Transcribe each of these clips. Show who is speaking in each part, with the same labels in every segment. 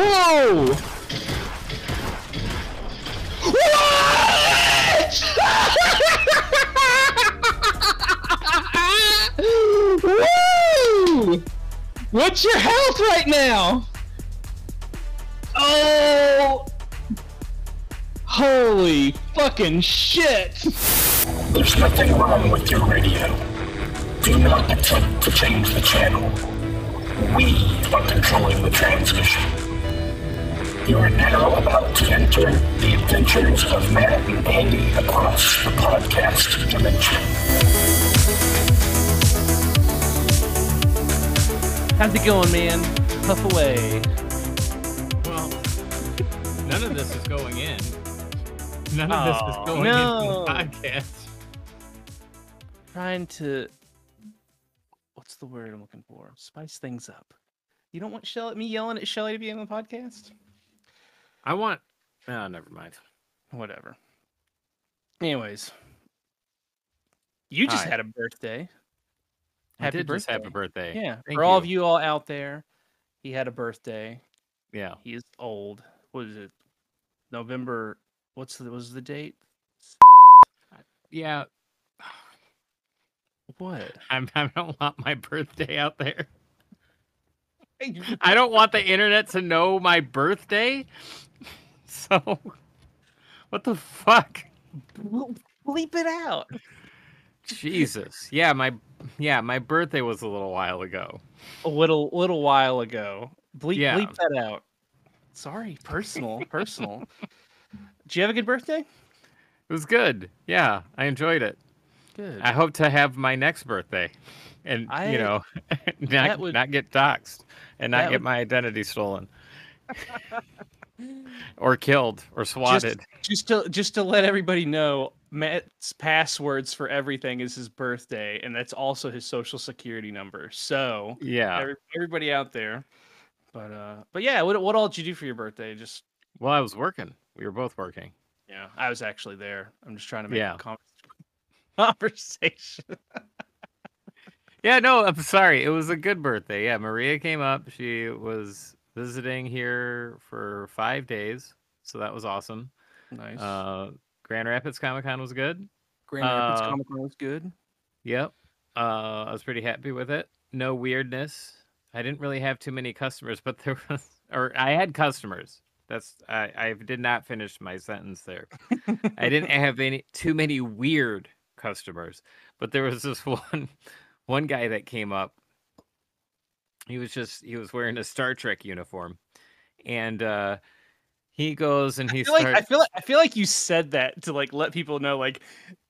Speaker 1: Whoa! Woo! What's your health right now? Oh! Holy fucking shit!
Speaker 2: There's nothing wrong with your radio. Do not attempt to change the channel. We are controlling the transmission. You are now about to enter the adventures of Matt and Andy across the podcast dimension.
Speaker 1: How's it going, man? Puff away.
Speaker 3: Well, none of this is going in. None of this
Speaker 1: Oh,
Speaker 3: is going
Speaker 1: no.
Speaker 3: into the podcast.
Speaker 1: Trying to. What's the word I'm looking for? Spice things up. You don't want Shelly, me yelling at Shelly to be on the podcast?
Speaker 3: I want. Oh, never mind.
Speaker 1: Whatever. Anyways, you just
Speaker 3: Hi.
Speaker 1: had a birthday. Happy
Speaker 3: did
Speaker 1: birthday.
Speaker 3: a birthday.
Speaker 1: Yeah,
Speaker 3: Thank
Speaker 1: for all of
Speaker 3: you.
Speaker 1: you all out there, he had a birthday.
Speaker 3: Yeah.
Speaker 1: He is old. What is it? November. What's the was the date?
Speaker 3: Yeah.
Speaker 1: What?
Speaker 3: I'm, I don't want my birthday out there. I don't want the internet to know my birthday. So, what the fuck?
Speaker 1: Bleep it out.
Speaker 3: Jesus. Yeah, my yeah, my birthday was a little while ago.
Speaker 1: A little little while ago. Bleep
Speaker 3: Yeah.
Speaker 1: bleep that out. Sorry, personal, personal. Did you have a good birthday?
Speaker 3: It was good. Yeah, I enjoyed it.
Speaker 1: Good.
Speaker 3: I hope to have my next birthday, and
Speaker 1: I-
Speaker 3: you know, not
Speaker 1: would-
Speaker 3: not get doxxed and not get
Speaker 1: would-
Speaker 3: my identity stolen, or killed, or swatted.
Speaker 1: just to just to let everybody know, Matt's passwords for everything is his birthday, and that's also his social security number. So
Speaker 3: yeah.
Speaker 1: every- everybody out there. But uh, but yeah, what what all did you do for your birthday? Just
Speaker 3: Well, I was working. We were both working.
Speaker 1: yeah, I was actually there. I'm just trying to make
Speaker 3: Yeah.
Speaker 1: a conversation.
Speaker 3: Yeah. No, I'm sorry. It was a good birthday. Yeah, Maria came up. She was visiting here for five days, so that was awesome.
Speaker 1: nice.
Speaker 3: Uh, Grand Rapids Comic Con was good.
Speaker 1: Grand Rapids
Speaker 3: uh,
Speaker 1: Comic Con was good.
Speaker 3: Yep. Uh, I was pretty happy with it. No weirdness. I didn't really have too many customers, but there was, or I had customers. That's I, I did not finish my sentence there. I didn't have any too many weird customers, but there was this one one guy that came up. He was just he was wearing a Star Trek uniform, and uh, he goes and he
Speaker 1: I feel, like. I feel like I feel like you said that to like let people know like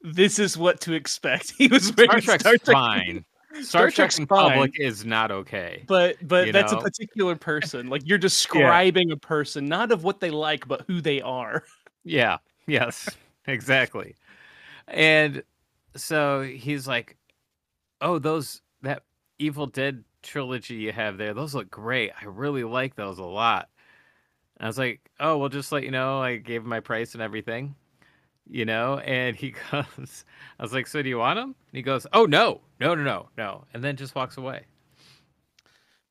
Speaker 1: this is what to expect. He was
Speaker 3: Star Trek's
Speaker 1: Star Trek-
Speaker 3: fine. Star,
Speaker 1: Star
Speaker 3: Trek
Speaker 1: Trek's
Speaker 3: in
Speaker 1: fine.
Speaker 3: public is not okay.
Speaker 1: But but that's
Speaker 3: know?
Speaker 1: a particular person. Like you're describing a person, not of what they like, but who they are.
Speaker 3: Yeah. Yes. exactly. And so he's like, "Oh, those that Evil Dead trilogy you have there, those look great. I really like those a lot." And I was like, "Oh, well, just let you know, I gave him my price and everything." You know, and he goes, I was like, "So do you want them?" And he goes, "Oh no, no, no, no, no," and then just walks away.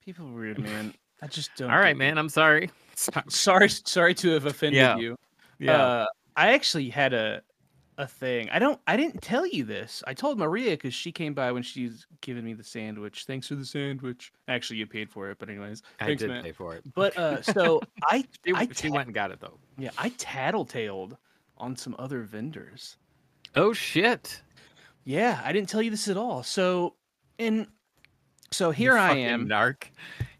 Speaker 1: People weird, man. I just don't.
Speaker 3: All right,
Speaker 1: get
Speaker 3: man. I'm sorry. Sorry.
Speaker 1: Sorry, sorry to have offended
Speaker 3: Yeah.
Speaker 1: you.
Speaker 3: Yeah.
Speaker 1: Uh, I actually had a a thing. I don't. I didn't tell you this. I told Maria because she came by when she's giving me the sandwich. Thanks for the sandwich. Actually, you paid for it, but anyways,
Speaker 3: I
Speaker 1: thanks,
Speaker 3: did
Speaker 1: man.
Speaker 3: pay for it.
Speaker 1: But uh, so I
Speaker 3: She,
Speaker 1: I
Speaker 3: she went and got it though.
Speaker 1: yeah I tattletaled on some other vendors.
Speaker 3: Oh shit.
Speaker 1: Yeah, I didn't tell you this at all. So, and so
Speaker 3: You
Speaker 1: here I am.
Speaker 3: Narc.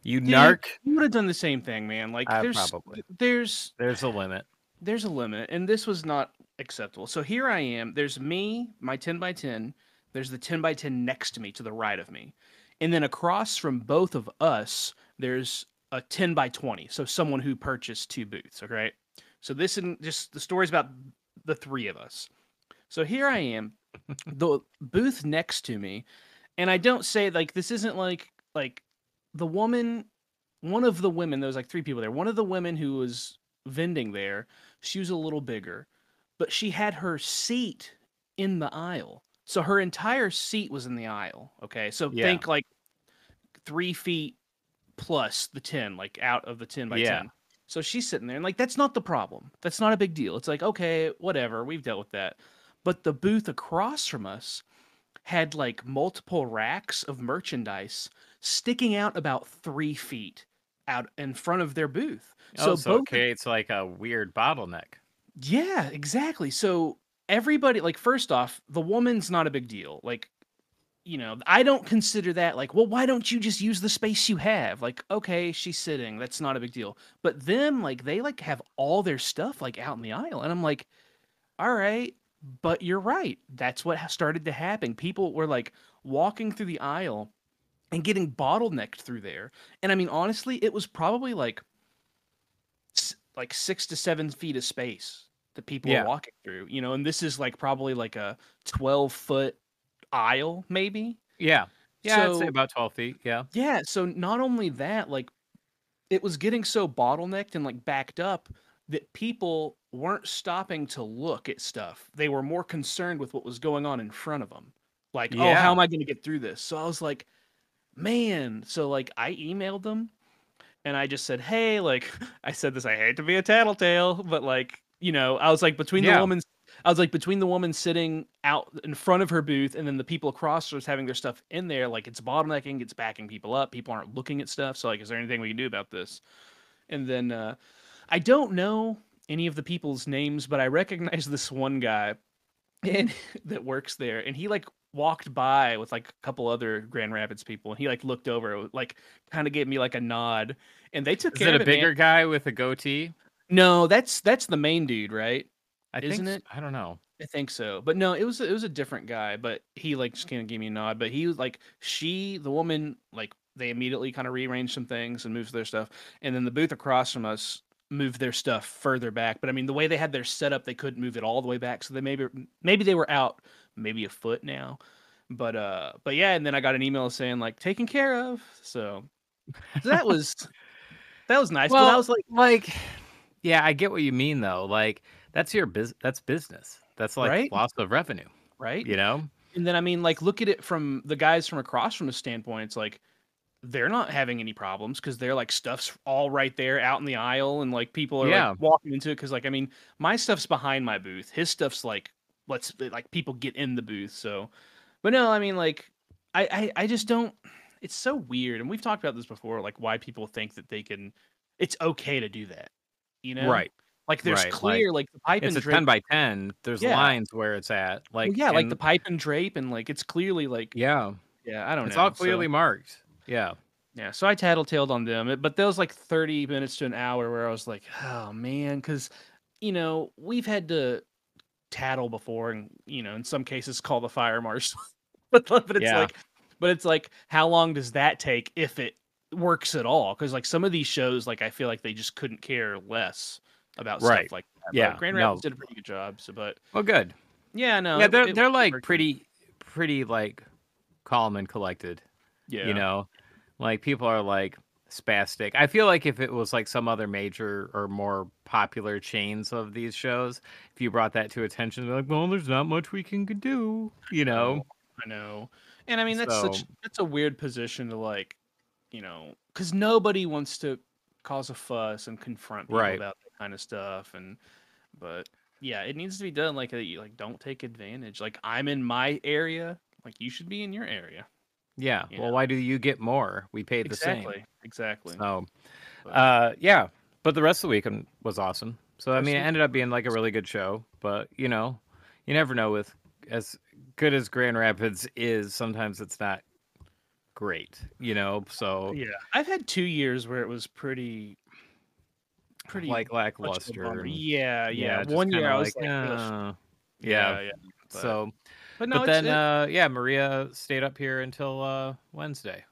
Speaker 3: You
Speaker 1: Dude,
Speaker 3: narc.
Speaker 1: You would have done the same thing, man. Like
Speaker 3: I
Speaker 1: there's
Speaker 3: probably.
Speaker 1: there's
Speaker 3: There's a limit.
Speaker 1: there's a limit, and this was not acceptable. So here I am. There's me, my 10 by 10. There's the 10 by 10 next to me, to the right of me, and then across from both of us, there's a 10 by 20. So someone who purchased two booths. Okay, so this isn't just the story's about the three of us. So here I am, the booth next to me, and I don't say like this isn't like like the woman, one of the women. There was like three people there. One of the women who was vending there, she was a little bigger, but she had her seat in the aisle. So her entire seat was in the aisle. Okay, so
Speaker 3: Yeah.
Speaker 1: think like three feet plus the ten, like out of the ten by
Speaker 3: Yeah.
Speaker 1: ten. So she's sitting there and like that's not the problem. That's not a big deal. It's like, okay, whatever, we've dealt with that. But the booth across from us had like multiple racks of merchandise sticking out about three feet out in front of their booth.
Speaker 3: So, oh, so
Speaker 1: both
Speaker 3: it creates like a weird bottleneck.
Speaker 1: Yeah, exactly. So everybody like first off, the woman's not a big deal. Like you know, I don't consider that like, well, why don't you just use the space you have? Like, okay, she's sitting, that's not a big deal. But them, like, they like have all their stuff like out in the aisle, and I'm like, all right, but you're right. That's what started to happen. People were like walking through the aisle and getting bottlenecked through there. And I mean, honestly, it was probably like like six to seven feet of space that people
Speaker 3: Yeah.
Speaker 1: are walking through. You know, and this is like probably like a twelve foot aisle, maybe.
Speaker 3: Yeah. Yeah, I'd say about 12 feet. Yeah.
Speaker 1: Yeah. So not only that, like it was getting so bottlenecked and like backed up that people weren't stopping to look at stuff. They were more concerned with what was going on in front of them. Like, oh, how am I going to get through this? So I was like, man. So like I emailed them and I just said, hey, like I said this, I hate to be a tattletale, but like, you know, I was like between
Speaker 3: Yeah.
Speaker 1: the woman I was like between the woman sitting out in front of her booth and then the people across her having their stuff in there, like it's bottlenecking, it's backing people up, people aren't looking at stuff. So like, is there anything we can do about this? And then uh I don't know any of the people's names, but I recognize this one guy and that works there, and he like walked by with like a couple other Grand Rapids people, and he like looked over, like kind of gave me like a nod, and they took
Speaker 3: Is it a
Speaker 1: it. man.
Speaker 3: bigger guy with a goatee?
Speaker 1: No, that's that's the main dude, right?
Speaker 3: I
Speaker 1: Isn't
Speaker 3: think s-
Speaker 1: it?
Speaker 3: I don't know.
Speaker 1: I think so, but no, it was it was a different guy, but he like just kind of gave me a nod. But he was like she, the woman, like they immediately kind of rearranged some things and moved their stuff, and then the booth across from us moved their stuff further back. But I mean, the way they had their setup, they couldn't move it all the way back, so they maybe maybe they were out maybe a foot now. But uh, but yeah, and then I got an email saying like taken care of. So, so that was that was nice. but I was like,
Speaker 3: like, yeah, I get what you mean though. Like, that's your business. That's business. That's like
Speaker 1: Right?
Speaker 3: loss of revenue.
Speaker 1: right?
Speaker 3: You know?
Speaker 1: And then I mean, like, look at it from the guys from across from the standpoint. It's like they're not having any problems because they're like stuff's all right there out in the aisle, and like people are
Speaker 3: Yeah.
Speaker 1: like walking into it. Because like I mean, my stuff's behind my booth. His stuff's like let's like people get in the booth. So, but no, I mean like I I, I just don't. It's so weird, and we've talked about this before. Like why people think that they can. It's okay to do that. You know,
Speaker 3: Right.
Speaker 1: Like there's
Speaker 3: right,
Speaker 1: clear like, the pipe
Speaker 3: It's
Speaker 1: and
Speaker 3: a
Speaker 1: drape.
Speaker 3: 10 by 10. There's
Speaker 1: Yeah.
Speaker 3: lines where it's at.
Speaker 1: well,
Speaker 3: Like,
Speaker 1: yeah, like the pipe and drape, and like it's clearly like
Speaker 3: yeah.
Speaker 1: yeah, I don't
Speaker 3: It's
Speaker 1: know.
Speaker 3: all
Speaker 1: so-
Speaker 3: clearly marked. Yeah.
Speaker 1: Yeah, so I tattletaled on them, it- but there was like 30 minutes to an hour where I was like, oh man, because, you know, we've had to tattle before and, you know, in some cases call the fire marshal. but, but it's
Speaker 3: Yeah.
Speaker 1: like, but it's like, how long does that take if it works at all? Because like some of these shows, like I feel like they just couldn't care less about
Speaker 3: Right.
Speaker 1: stuff like that. But
Speaker 3: Yeah,
Speaker 1: Grand
Speaker 3: no.
Speaker 1: Rapids did a pretty good job. So, but
Speaker 3: Well, good.
Speaker 1: yeah, no,
Speaker 3: yeah, they're
Speaker 1: it
Speaker 3: they're like
Speaker 1: worked.
Speaker 3: pretty pretty like calm and collected.
Speaker 1: yeah,
Speaker 3: You know, like people are like spastic. I feel like if it was like some other major or more popular chains of these shows, if you brought that to attention, they're like, well, there's not much we can do. You know,
Speaker 1: I know. And I mean that's such that's a weird position to like, you know, cuz nobody wants to cause a fuss and confront people
Speaker 3: Right.
Speaker 1: about that kind of stuff and but yeah, it needs to be done like a, like don't take advantage. Like I'm in my area, like you should be in your area.
Speaker 3: yeah.
Speaker 1: You
Speaker 3: Well,
Speaker 1: know.
Speaker 3: why do you get more? We paid the
Speaker 1: Exactly.
Speaker 3: same.
Speaker 1: Exactly.
Speaker 3: So,
Speaker 1: But-
Speaker 3: uh, yeah. But the rest of the weekend was awesome. So I mean, it ended up being like a really good show. But you know, you never know with as good as Grand Rapids is. Sometimes it's not great. You know, so
Speaker 1: yeah. I've had 2 years where it was pretty pretty
Speaker 3: like
Speaker 1: much of a
Speaker 3: lackluster. and-
Speaker 1: Yeah, yeah.
Speaker 3: just
Speaker 1: One year I was
Speaker 3: like,
Speaker 1: like,
Speaker 3: "Uh,"
Speaker 1: yeah,
Speaker 3: yeah.
Speaker 1: yeah. But,
Speaker 3: So,
Speaker 1: but no,
Speaker 3: but
Speaker 1: it's-
Speaker 3: then, uh, yeah, Maria stayed up here until uh, Wednesday.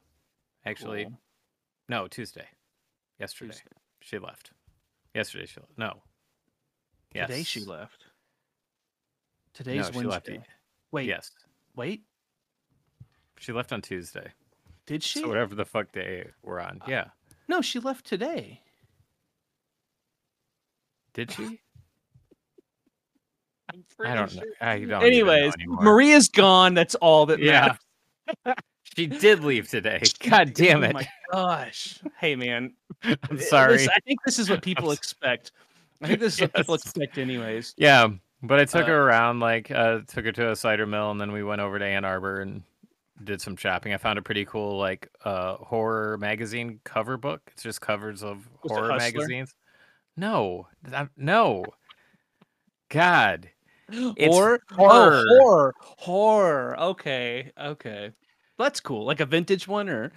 Speaker 3: Actually,
Speaker 1: cool.
Speaker 3: no, Tuesday. Yesterday,
Speaker 1: Tuesday.
Speaker 3: she left. Yesterday, she left. No. Yes.
Speaker 1: Today she left.
Speaker 3: No,
Speaker 1: Today's
Speaker 3: left.
Speaker 1: Wednesday. Wait,
Speaker 3: Yes,
Speaker 1: wait.
Speaker 3: she left on Tuesday.
Speaker 1: Did she?
Speaker 3: So whatever the fuck day we're on. Yeah.
Speaker 1: No, she left today.
Speaker 3: Did she?
Speaker 1: I'm
Speaker 3: I don't know. I don't. even know
Speaker 1: Anyways,
Speaker 3: anymore.
Speaker 1: Maria's gone. That's all that
Speaker 3: Yeah.
Speaker 1: matters.
Speaker 3: She did leave today. God damn it.
Speaker 1: Oh
Speaker 3: it.
Speaker 1: my gosh. Hey man,
Speaker 3: I'm
Speaker 1: Uh,
Speaker 3: sorry.
Speaker 1: this- I think this is what people expect. I think this is what people expect, anyways.
Speaker 3: Yeah, but I took
Speaker 1: Uh,
Speaker 3: her around, like, uh, took her to a cider mill, and then we went over to Ann Arbor and did some shopping. I found a pretty cool, like, uh, horror magazine cover book. It's just covers of
Speaker 1: Was
Speaker 3: horror magazines. No, that- no, God, It's
Speaker 1: or
Speaker 3: horror.
Speaker 1: Oh, horror, horror. Okay, okay, that's cool. Like a vintage one, or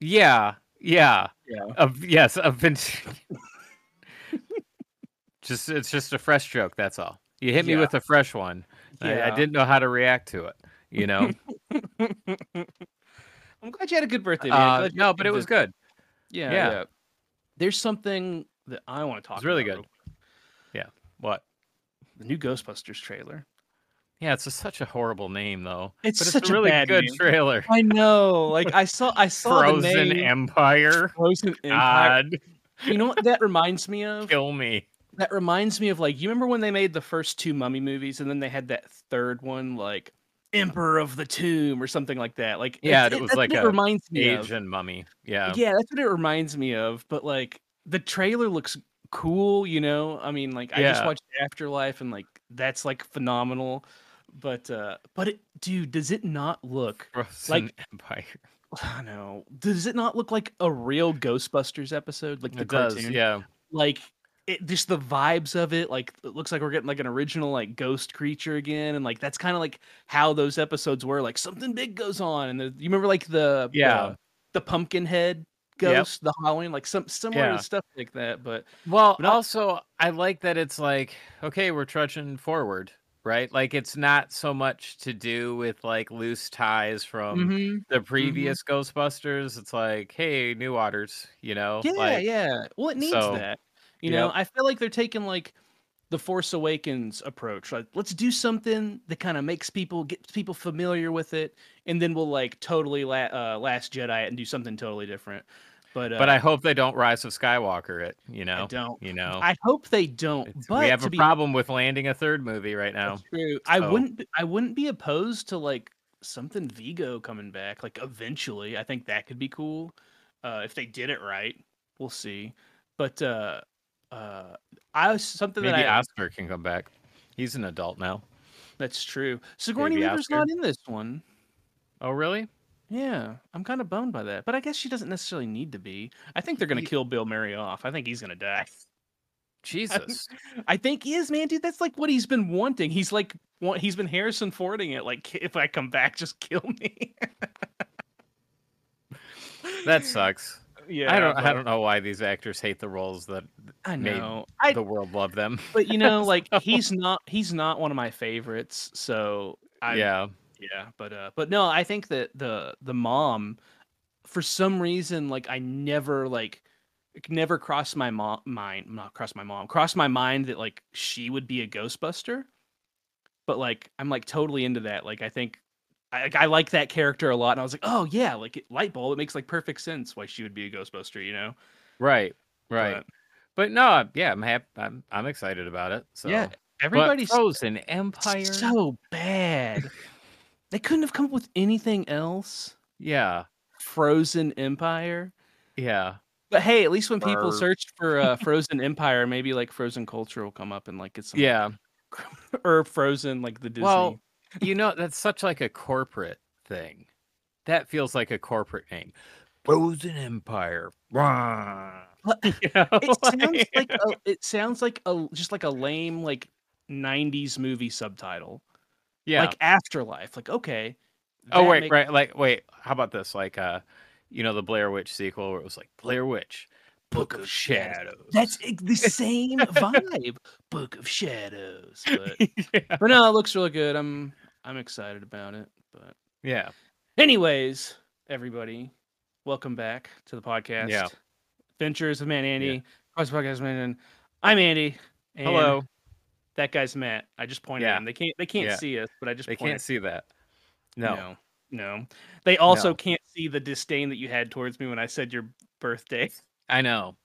Speaker 3: yeah, yeah,
Speaker 1: yeah.
Speaker 3: a, yes, a vintage. just it's just a fresh joke. That's all. You hit me
Speaker 1: Yeah.
Speaker 3: with a fresh one. I, I didn't know how to react to it. You know.
Speaker 1: I'm glad you had a good birthday.
Speaker 3: Uh, no, but it was good.
Speaker 1: Yeah,
Speaker 3: yeah.
Speaker 1: yeah. There's something that I want to talk.
Speaker 3: It's really good.
Speaker 1: Yeah.
Speaker 3: What?
Speaker 1: The new Ghostbusters trailer.
Speaker 3: Yeah, it's a, such a horrible name though.
Speaker 1: It's
Speaker 3: but it's
Speaker 1: such
Speaker 3: a
Speaker 1: a
Speaker 3: really
Speaker 1: bad
Speaker 3: good
Speaker 1: name.
Speaker 3: trailer.
Speaker 1: I know. Like I saw, I saw
Speaker 3: Frozen
Speaker 1: the name.
Speaker 3: Empire.
Speaker 1: Frozen Empire.
Speaker 3: God,
Speaker 1: You know what that reminds me of?
Speaker 3: kill me.
Speaker 1: That reminds me of like you remember when they made the first two Mummy movies, and then they had that third one, like Emperor of the Tomb or something like that. Like
Speaker 3: Yeah,
Speaker 1: it's-
Speaker 3: it was like
Speaker 1: it reminds me of.
Speaker 3: Asian mummy. Yeah.
Speaker 1: Yeah, that's what it reminds me of. But like the trailer looks cool, you know. I mean, like I just watched Afterlife, and like that's like phenomenal. But uh, but it, dude, does it not look?
Speaker 3: Frozen Empire.
Speaker 1: I know. Does it not look like a real Ghostbusters episode, like the
Speaker 3: It does.
Speaker 1: cartoon?
Speaker 3: Yeah.
Speaker 1: Like it, just the vibes of it. Like it looks like we're getting like an original like ghost creature again, and like that's kind of like how those episodes were. Like something big goes on, and the, you remember like the
Speaker 3: Yeah.
Speaker 1: the, the pumpkin head
Speaker 3: Yep.
Speaker 1: ghost, the Halloween, like some similar
Speaker 3: Yeah.
Speaker 1: stuff like that. But
Speaker 3: Well,
Speaker 1: But
Speaker 3: also I like that it's like okay, we're trudging forward, right? Like it's not so much to do with like loose ties from
Speaker 1: Mhm.
Speaker 3: the previous Ghostbusters. It's like, hey, new waters, you know?
Speaker 1: yeah,
Speaker 3: like,
Speaker 1: yeah. Well, it needs
Speaker 3: so,
Speaker 1: that. You know,
Speaker 3: yep.
Speaker 1: I feel like they're taking like the Force Awakens approach. Like, let's do something that kind of makes people get people familiar with it, and then we'll like totally la- uh, Last Jedi and do something totally different. But uh,
Speaker 3: But I hope they don't Rise of Skywalker it, you know.
Speaker 1: don't.
Speaker 3: You know.
Speaker 1: I hope they don't.
Speaker 3: It's-
Speaker 1: But
Speaker 3: we have a
Speaker 1: be
Speaker 3: problem with landing a third movie right now.
Speaker 1: That's true. I wouldn't. be- I wouldn't be opposed to like something Vigo coming back. Like eventually, I think that could be cool. Uh, if they did it right, we'll see. But uh, uh, I was something
Speaker 3: Maybe
Speaker 1: that I.
Speaker 3: Oscar can come back. He's an adult now.
Speaker 1: That's true. Sigourney
Speaker 3: Baby
Speaker 1: Weaver's
Speaker 3: Oscar.
Speaker 1: not in this one.
Speaker 3: Oh, really?
Speaker 1: Yeah, I'm kind of boned by that. But I guess she doesn't necessarily need to be. I think they're gonna
Speaker 3: Ye-
Speaker 1: kill Bill Murray off. I think he's gonna die.
Speaker 3: Jesus.
Speaker 1: I think he is, man, dude. That's like what he's been wanting. He's like, want, he's been Harrison Fording it. Like, if I come back, just kill me.
Speaker 3: that sucks.
Speaker 1: Yeah,
Speaker 3: I don't. I don't know why these actors hate the roles that
Speaker 1: I know. I
Speaker 3: the world love them.
Speaker 1: but you know, like
Speaker 3: So-
Speaker 1: he's not he's not one of my favorites. So I
Speaker 3: yeah.
Speaker 1: yeah, but uh but no, I think that the the mom for some reason like I never like never crossed my mom mind not crossed my mom crossed my mind that like she would be a ghostbuster but like i'm like totally into that like i think I, like, I like that character a lot and i was like oh yeah like light bulb it makes like perfect sense why she would be a ghostbuster you know
Speaker 3: Right. Right.
Speaker 1: But-
Speaker 3: But, no. Yeah. I'm happy. I'm. I'm excited about it. So.
Speaker 1: yeah
Speaker 3: But
Speaker 1: everybody's
Speaker 3: Frozen Empire.
Speaker 1: so bad they couldn't have come up with anything else
Speaker 3: yeah.
Speaker 1: frozen empire
Speaker 3: Yeah.
Speaker 1: But hey, at least when people search for uh, Frozen Empire, maybe like Frozen culture will come up and like get some.
Speaker 3: Yeah.
Speaker 1: Or Frozen, like the Disney.
Speaker 3: Well, you know, that's such like a corporate thing. That feels like a corporate name. Frozen Empire. You know,
Speaker 1: it sounds like a, it sounds like a just like a lame like '90s movie subtitle,
Speaker 3: yeah.
Speaker 1: like Afterlife. Like okay.
Speaker 3: oh wait,
Speaker 1: make-
Speaker 3: right. Like wait. How about this? Like uh, you know, the Blair Witch sequel where it was like Blair Witch, Book of Shadows.
Speaker 1: That's the same vibe. Book of Shadows. But,
Speaker 3: yeah.
Speaker 1: but no, it looks really good. I'm I'm excited about it. But
Speaker 3: Yeah.
Speaker 1: Anyways, everybody, welcome back to the podcast.
Speaker 3: Yeah.
Speaker 1: Ventures of Man Andy. Cross Podcast Man. and I'm Andy. and
Speaker 3: Hello.
Speaker 1: That guy's Matt. I just pointed
Speaker 3: Yeah.
Speaker 1: at him. They can't. They can't
Speaker 3: Yeah.
Speaker 1: see us, but I just
Speaker 3: They can't see that. No.
Speaker 1: no, no. They also
Speaker 3: No.
Speaker 1: can't see the disdain that you had towards me when I said your birthday.
Speaker 3: I know.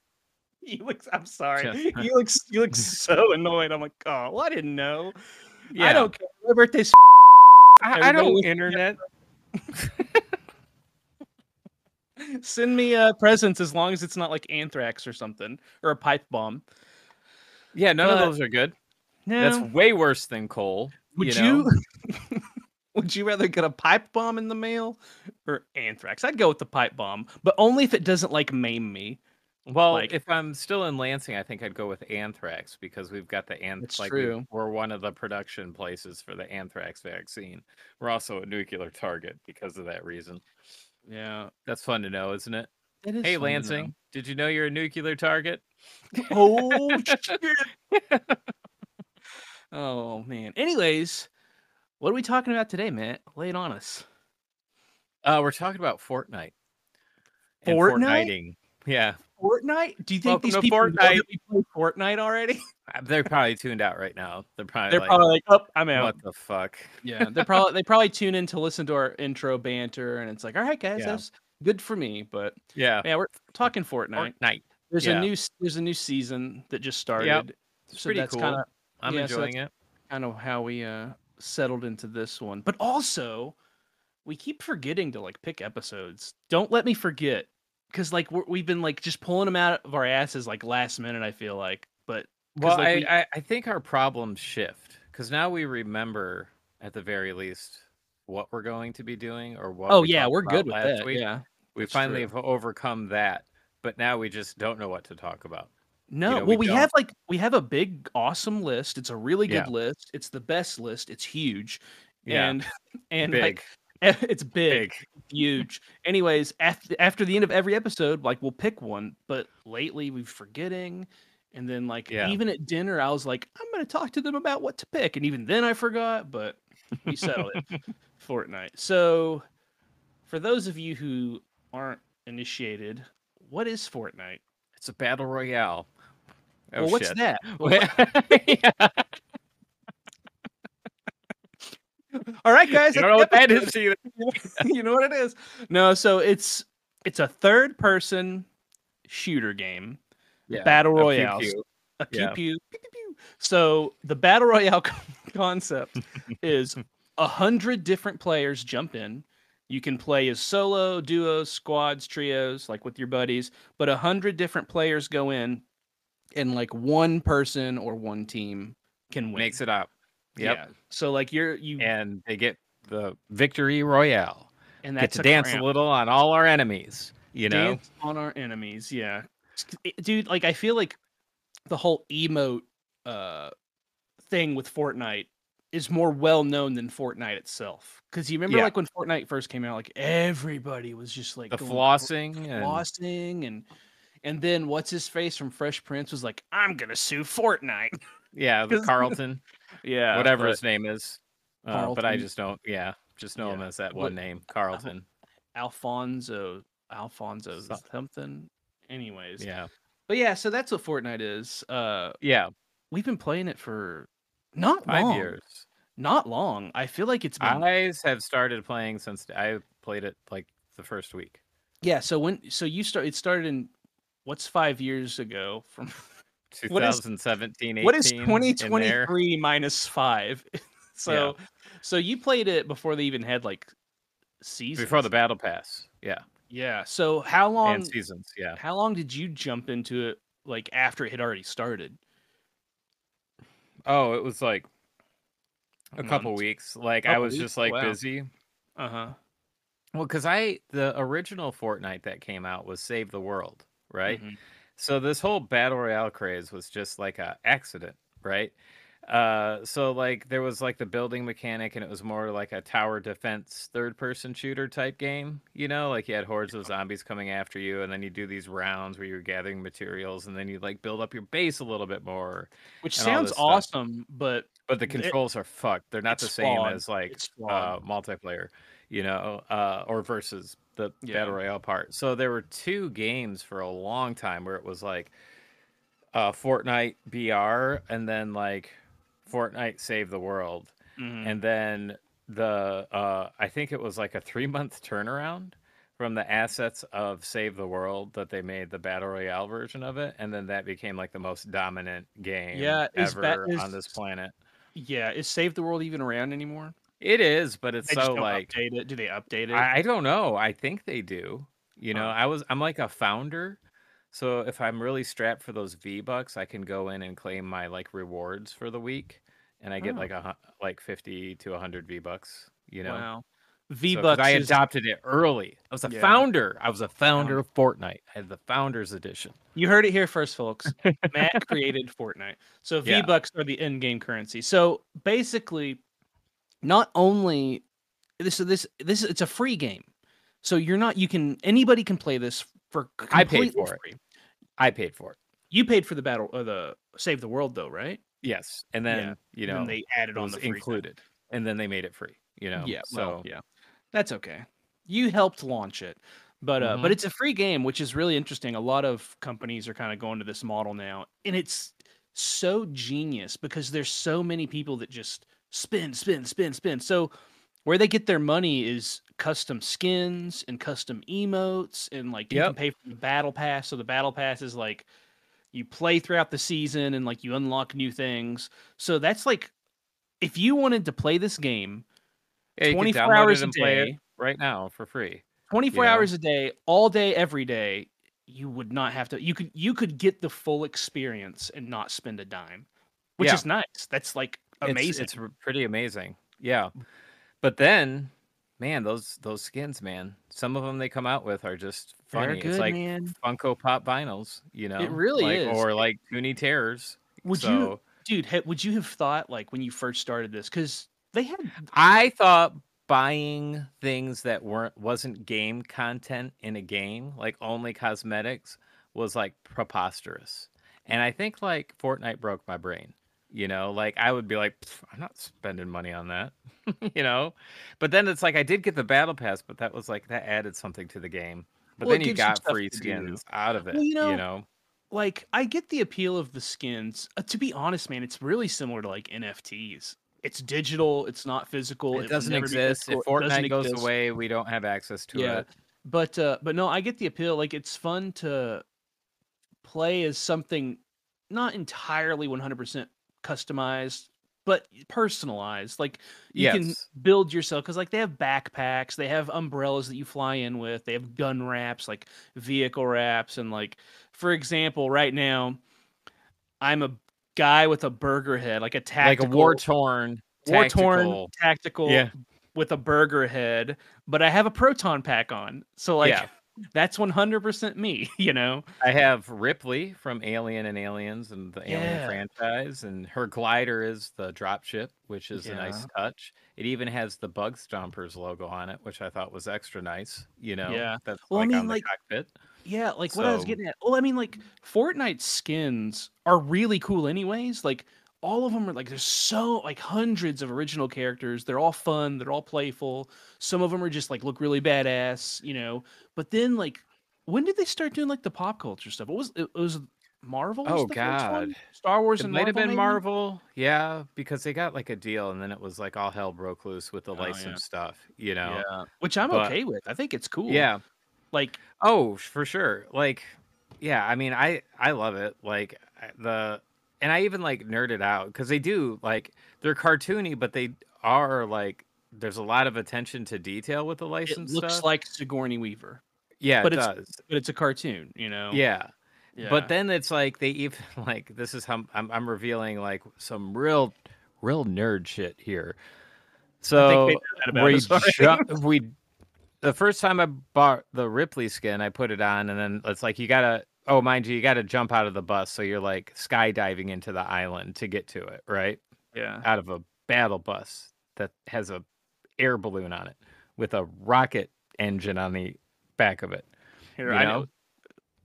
Speaker 1: You look. I'm sorry.
Speaker 3: Just-
Speaker 1: You look. You look so annoyed. I'm like, oh, well, I didn't know.
Speaker 3: Yeah.
Speaker 1: I don't care. My birthday's.
Speaker 3: I, I don't internet.
Speaker 1: Send me uh, presents as long as it's not like anthrax or something or a pipe bomb.
Speaker 3: Yeah, none
Speaker 1: But-
Speaker 3: of those are good.
Speaker 1: No.
Speaker 3: That's way worse than coal.
Speaker 1: would
Speaker 3: you?
Speaker 1: you? would you rather get a pipe bomb in the mail or anthrax? I'd go with the pipe bomb, but only if it doesn't like maim me.
Speaker 3: Well,
Speaker 1: like-
Speaker 3: if I'm still in Lansing, I think I'd go with anthrax because we've got the
Speaker 1: That's
Speaker 3: anthrax. Like we-
Speaker 1: true.
Speaker 3: we're one of the production places for the anthrax vaccine. We're also a nuclear target because of that reason.
Speaker 1: Yeah.
Speaker 3: That's fun to know, isn't it?
Speaker 1: It is
Speaker 3: Hey,
Speaker 1: fun to know.
Speaker 3: Lansing, did you know you're a nuclear target?
Speaker 1: Oh shit. oh man. Anyways, what are we talking about today, Matt? Lay it on us.
Speaker 3: Uh, we're talking about Fortnite. and
Speaker 1: Fortnite?
Speaker 3: Fortniting. Yeah,
Speaker 1: Fortnite? Do you think
Speaker 3: Welcome
Speaker 1: these
Speaker 3: to
Speaker 1: people know that
Speaker 3: Fortnite.
Speaker 1: we play Fortnite already?
Speaker 3: Uh, they're probably tuned out right now. They're probably
Speaker 1: They're
Speaker 3: like,
Speaker 1: probably like, "Oh, I'm out."
Speaker 3: "What the fuck?"
Speaker 1: Yeah, they're probably they probably tune in to listen to our intro banter, and it's like, "All right, guys,
Speaker 3: Yeah.
Speaker 1: that's good for me." But
Speaker 3: Yeah,
Speaker 1: yeah, we're talking Fortnite.
Speaker 3: Fortnite.
Speaker 1: There's
Speaker 3: yeah.
Speaker 1: a new there's a new season that just started.
Speaker 3: It's
Speaker 1: so
Speaker 3: pretty
Speaker 1: that's
Speaker 3: cool.
Speaker 1: kind of
Speaker 3: I'm
Speaker 1: yeah, so
Speaker 3: enjoying it.
Speaker 1: kind of how we uh settled into this one. But also, we keep forgetting to like pick episodes. Don't let me forget, because like we're, we've been like just pulling them out of our asses like last minute. I feel like, but
Speaker 3: Well,
Speaker 1: like,
Speaker 3: I,
Speaker 1: we-
Speaker 3: I, I think our problems shift because now we remember at the very least what we're going to be doing or what.
Speaker 1: oh
Speaker 3: we
Speaker 1: yeah, we're good with that.
Speaker 3: week.
Speaker 1: Yeah.
Speaker 3: we
Speaker 1: that's
Speaker 3: finally
Speaker 1: true.
Speaker 3: have overcome that, but now we just don't know what to talk about.
Speaker 1: No,
Speaker 3: know,
Speaker 1: well,
Speaker 3: we
Speaker 1: we, have like we have a big, awesome list. It's a really good
Speaker 3: Yeah.
Speaker 1: list. It's the best list. It's huge,
Speaker 3: Yeah,
Speaker 1: and and
Speaker 3: big,
Speaker 1: like it's big,
Speaker 3: big.
Speaker 1: huge. Anyways, after after the end of every episode, like we'll pick one. But lately, we're forgetting, and then like
Speaker 3: Yeah.
Speaker 1: even at dinner, I was like, I'm gonna talk to them about what to pick, and even then, I forgot. But we settled it. Fortnite. So, for those of you who aren't initiated, what is Fortnite?
Speaker 3: It's a battle royale. Oh,
Speaker 1: well, what's
Speaker 3: shit.
Speaker 1: that?
Speaker 3: yeah.
Speaker 1: All right, guys.
Speaker 3: You know what that is either.
Speaker 1: you know what it is? No, so it's it's a third person shooter game, battle
Speaker 3: a pew
Speaker 1: royale,
Speaker 3: pew.
Speaker 1: a pew
Speaker 3: Yeah.
Speaker 1: pew, pew pew pew. So the battle royale concept is a hundred different players jump in. You can play as solo, duos, squads, trios, like with your buddies, but a hundred different players go in, and like one person or one team can win.
Speaker 3: Makes it up. Yep.
Speaker 1: Yeah. So like you're you
Speaker 3: And they get the victory royale.
Speaker 1: and
Speaker 3: Get to
Speaker 1: a
Speaker 3: dance
Speaker 1: crown.
Speaker 3: a little on all our enemies. You know?
Speaker 1: Dance on our enemies. Yeah, dude. Like I feel like the whole emote uh thing with Fortnite is more well known than Fortnite itself. Because you remember,
Speaker 3: Yeah.
Speaker 1: like when Fortnite first came out, like everybody was just like
Speaker 3: the flossing and
Speaker 1: flossing, and and then what's his face from Fresh Prince was like, "I'm gonna sue Fortnite."
Speaker 3: yeah, the Carlton,
Speaker 1: yeah,
Speaker 3: whatever
Speaker 1: but-
Speaker 3: his name is. Uh, but I just don't. Yeah, just know him as that
Speaker 1: What-
Speaker 3: one name, Carlton.
Speaker 1: Alfonso, Alfonso
Speaker 3: So-
Speaker 1: something. Anyways,
Speaker 3: Yeah,
Speaker 1: but yeah, so that's what Fortnite is. Uh,
Speaker 3: yeah.
Speaker 1: we've been playing it for not
Speaker 3: Five
Speaker 1: long.
Speaker 3: years.
Speaker 1: Not long. I feel like it's been
Speaker 3: I have started playing since I played it like the first week.
Speaker 1: yeah. So when so you start it started in what's five years ago from What is-
Speaker 3: 2017, 18.
Speaker 1: what is 2023 five? so so you played it before they even had like seasons
Speaker 3: before the battle pass? Yeah,
Speaker 1: yeah. So how long
Speaker 3: and seasons. Yeah.
Speaker 1: how long did you jump into it like after it had already started?
Speaker 3: Oh, it was like a couple weeks. Like I was
Speaker 1: weeks?
Speaker 3: just like
Speaker 1: Wow.
Speaker 3: busy.
Speaker 1: Uh huh.
Speaker 3: Well, because I the original Fortnite that came out was Save the World, right?
Speaker 1: Mhm.
Speaker 3: So this whole battle royale craze was just like a accident, right? Uh, so like there was like the building mechanic, and it was more like a tower defense third person shooter type game. You know, like you had hordes of zombies coming after you, and then you do these rounds where you're gathering materials, and then you like build up your base a little bit more.
Speaker 1: Which sounds awesome, but
Speaker 3: But the
Speaker 1: It-
Speaker 3: controls are fucked. They're not the same
Speaker 1: flawed.
Speaker 3: as like uh, multiplayer, you know, uh, or versus the
Speaker 1: Yeah.
Speaker 3: battle royale part. So there were two games for a long time where it was like uh, Fortnite BR and then like Fortnite Save the World,
Speaker 1: Mhm.
Speaker 3: and then the uh, I think it was like a three month turnaround from the assets of Save the World that they made the battle royale version of it, and then that became like the most dominant game
Speaker 1: Yeah, is ba-
Speaker 3: ever on this planet.
Speaker 1: yeah, is Save the World even around anymore?
Speaker 3: It is, but it's
Speaker 1: They
Speaker 3: so like
Speaker 1: update it. Do they update it?
Speaker 3: I, I don't know. I think they do. You know. I was I'm like a founder. So if I'm really strapped for those V bucks, I can go in and claim my like rewards for the week, and I get
Speaker 1: Oh.
Speaker 3: like a like fifty to hundred V bucks. You know,
Speaker 1: Wow.
Speaker 3: So,
Speaker 1: V Bucks
Speaker 3: I
Speaker 1: is
Speaker 3: adopted it early. I was a
Speaker 1: Yeah.
Speaker 3: founder. I was a founder of Fortnite. I had the founders edition.
Speaker 1: You heard it here first, folks. Matt created Fortnite. So V Bucks are the in-game currency. So basically, not only this this this it's a free game. So you're not you can anybody can play this for
Speaker 3: I paid for it. I paid for it.
Speaker 1: You paid for the battle or the Save the World though, right?
Speaker 3: Yes, and then
Speaker 1: Yeah,
Speaker 3: you know
Speaker 1: they added on the free thing.
Speaker 3: included, and then they made it free. You know,
Speaker 1: Yeah,
Speaker 3: So
Speaker 1: well, yeah, that's okay. You helped launch it, but uh, but
Speaker 3: Mhm.
Speaker 1: it's a free game, which is really interesting. A lot of companies are kind of going to this model now, and it's so genius because there's so many people that just spin, spin, spin, spin. So where they get their money is custom skins and custom emotes, and like you can pay for the battle pass. So the battle pass is like you play throughout the season and like you unlock new things. So that's like if you wanted to play this game
Speaker 3: yeah,
Speaker 1: 24 hours a
Speaker 3: play
Speaker 1: day.
Speaker 3: right now for free.
Speaker 1: 24
Speaker 3: know?
Speaker 1: hours a day, all day, every day, you would not have to. You could you could get the full experience and not spend a dime, which
Speaker 3: Yeah.
Speaker 1: is nice. That's like amazing.
Speaker 3: It's, r- pretty amazing. Yeah, but then, man, those those skins, man, some of them they come out with are just funny.
Speaker 1: good,
Speaker 3: it's like
Speaker 1: man.
Speaker 3: Funko Pop vinyls, you know.
Speaker 1: It really
Speaker 3: like,
Speaker 1: is.
Speaker 3: Or like Toonie Terrors.
Speaker 1: Would
Speaker 3: so,
Speaker 1: you, dude? ha- Would you have thought like when you first started this because they had
Speaker 3: I thought buying things that weren't wasn't game content in a game, like only cosmetics, was like preposterous. And I think like Fortnite broke my brain. You know, like I would be like, I'm not spending money on that. you know, but then it's like I did get the battle pass, but that was like that added something to the game. But
Speaker 1: Well,
Speaker 3: then you got free skins out of it.
Speaker 1: Well, you know,
Speaker 3: you know,
Speaker 1: like I get the appeal of the skins. Uh, to be honest, man, it's really similar to like NFTs. It's digital. It's not physical.
Speaker 3: it
Speaker 1: will
Speaker 3: doesn't exist. If
Speaker 1: it doesn't
Speaker 3: Fortnite goes
Speaker 1: exist.
Speaker 3: away, we don't have access to
Speaker 1: yeah
Speaker 3: it.
Speaker 1: but uh but no i get the appeal like it's fun to play as something not entirely 100% customized but personalized like you can build yourself because like they have backpacks they have umbrellas that you fly in with they have gun wraps like vehicle wraps and like for example right now i'm a guy with a burger head like a
Speaker 3: Like a war torn,
Speaker 1: war torn tactical
Speaker 3: Yeah.
Speaker 1: with a burger head, but I have a proton pack on. So like
Speaker 3: Yeah.
Speaker 1: That's 100% me, you know.
Speaker 3: I have Ripley from Alien and Aliens and the Alien franchise, and her glider is the dropship, which is a nice touch. It even has the Bug Stompers logo on it, which I thought was extra nice. You know,
Speaker 1: Yeah.
Speaker 3: that's
Speaker 1: Well, I
Speaker 3: like
Speaker 1: mean,
Speaker 3: on the
Speaker 1: like-
Speaker 3: cockpit.
Speaker 1: Yeah, like what I was getting at. Well, I mean like Fortnite skins are really cool anyways. Like all of them are like there's so like hundreds of original characters. They're all fun, they're all playful. Some of them are just like look really badass, you know. But then like when did they start doing like the pop culture stuff? What was it, it was Marvel?
Speaker 3: Oh,
Speaker 1: the first one?
Speaker 3: God.
Speaker 1: Star Wars
Speaker 3: It
Speaker 1: and
Speaker 3: might have been
Speaker 1: maybe?
Speaker 3: Marvel, yeah, because they got like a deal, and then it was like all hell broke loose with the
Speaker 1: Oh, yeah.
Speaker 3: stuff. You know,
Speaker 1: Yeah, which I'm
Speaker 3: But-
Speaker 1: okay with. I think it's cool.
Speaker 3: yeah.
Speaker 1: like
Speaker 3: Oh, for sure. Like, yeah, I mean, I I love it. Like the and I even like nerded out because they do like they're cartoony, but they are like there's a lot of attention to detail with the
Speaker 1: license.
Speaker 3: it
Speaker 1: looks
Speaker 3: stuff.
Speaker 1: like Sigourney Weaver,
Speaker 3: yeah,
Speaker 1: but
Speaker 3: it
Speaker 1: it's-
Speaker 3: does.
Speaker 1: but it's a cartoon. You know.
Speaker 3: Yeah.
Speaker 1: Yeah.
Speaker 3: But then it's like they even like this is how I'm I'm revealing like some real real nerd shit here. So
Speaker 1: I think they know that about
Speaker 3: we ju- we the first time I bought the Ripley skin, I put it on, and then it's like you gotta. Oh, mind you, you gotta jump out of the bus, so you're like skydiving into the island to get to it, right?
Speaker 1: yeah.
Speaker 3: Out of a battle bus that has a air balloon on it with a rocket engine on the back of it.
Speaker 1: Here,
Speaker 3: you
Speaker 1: I
Speaker 3: know?
Speaker 1: know.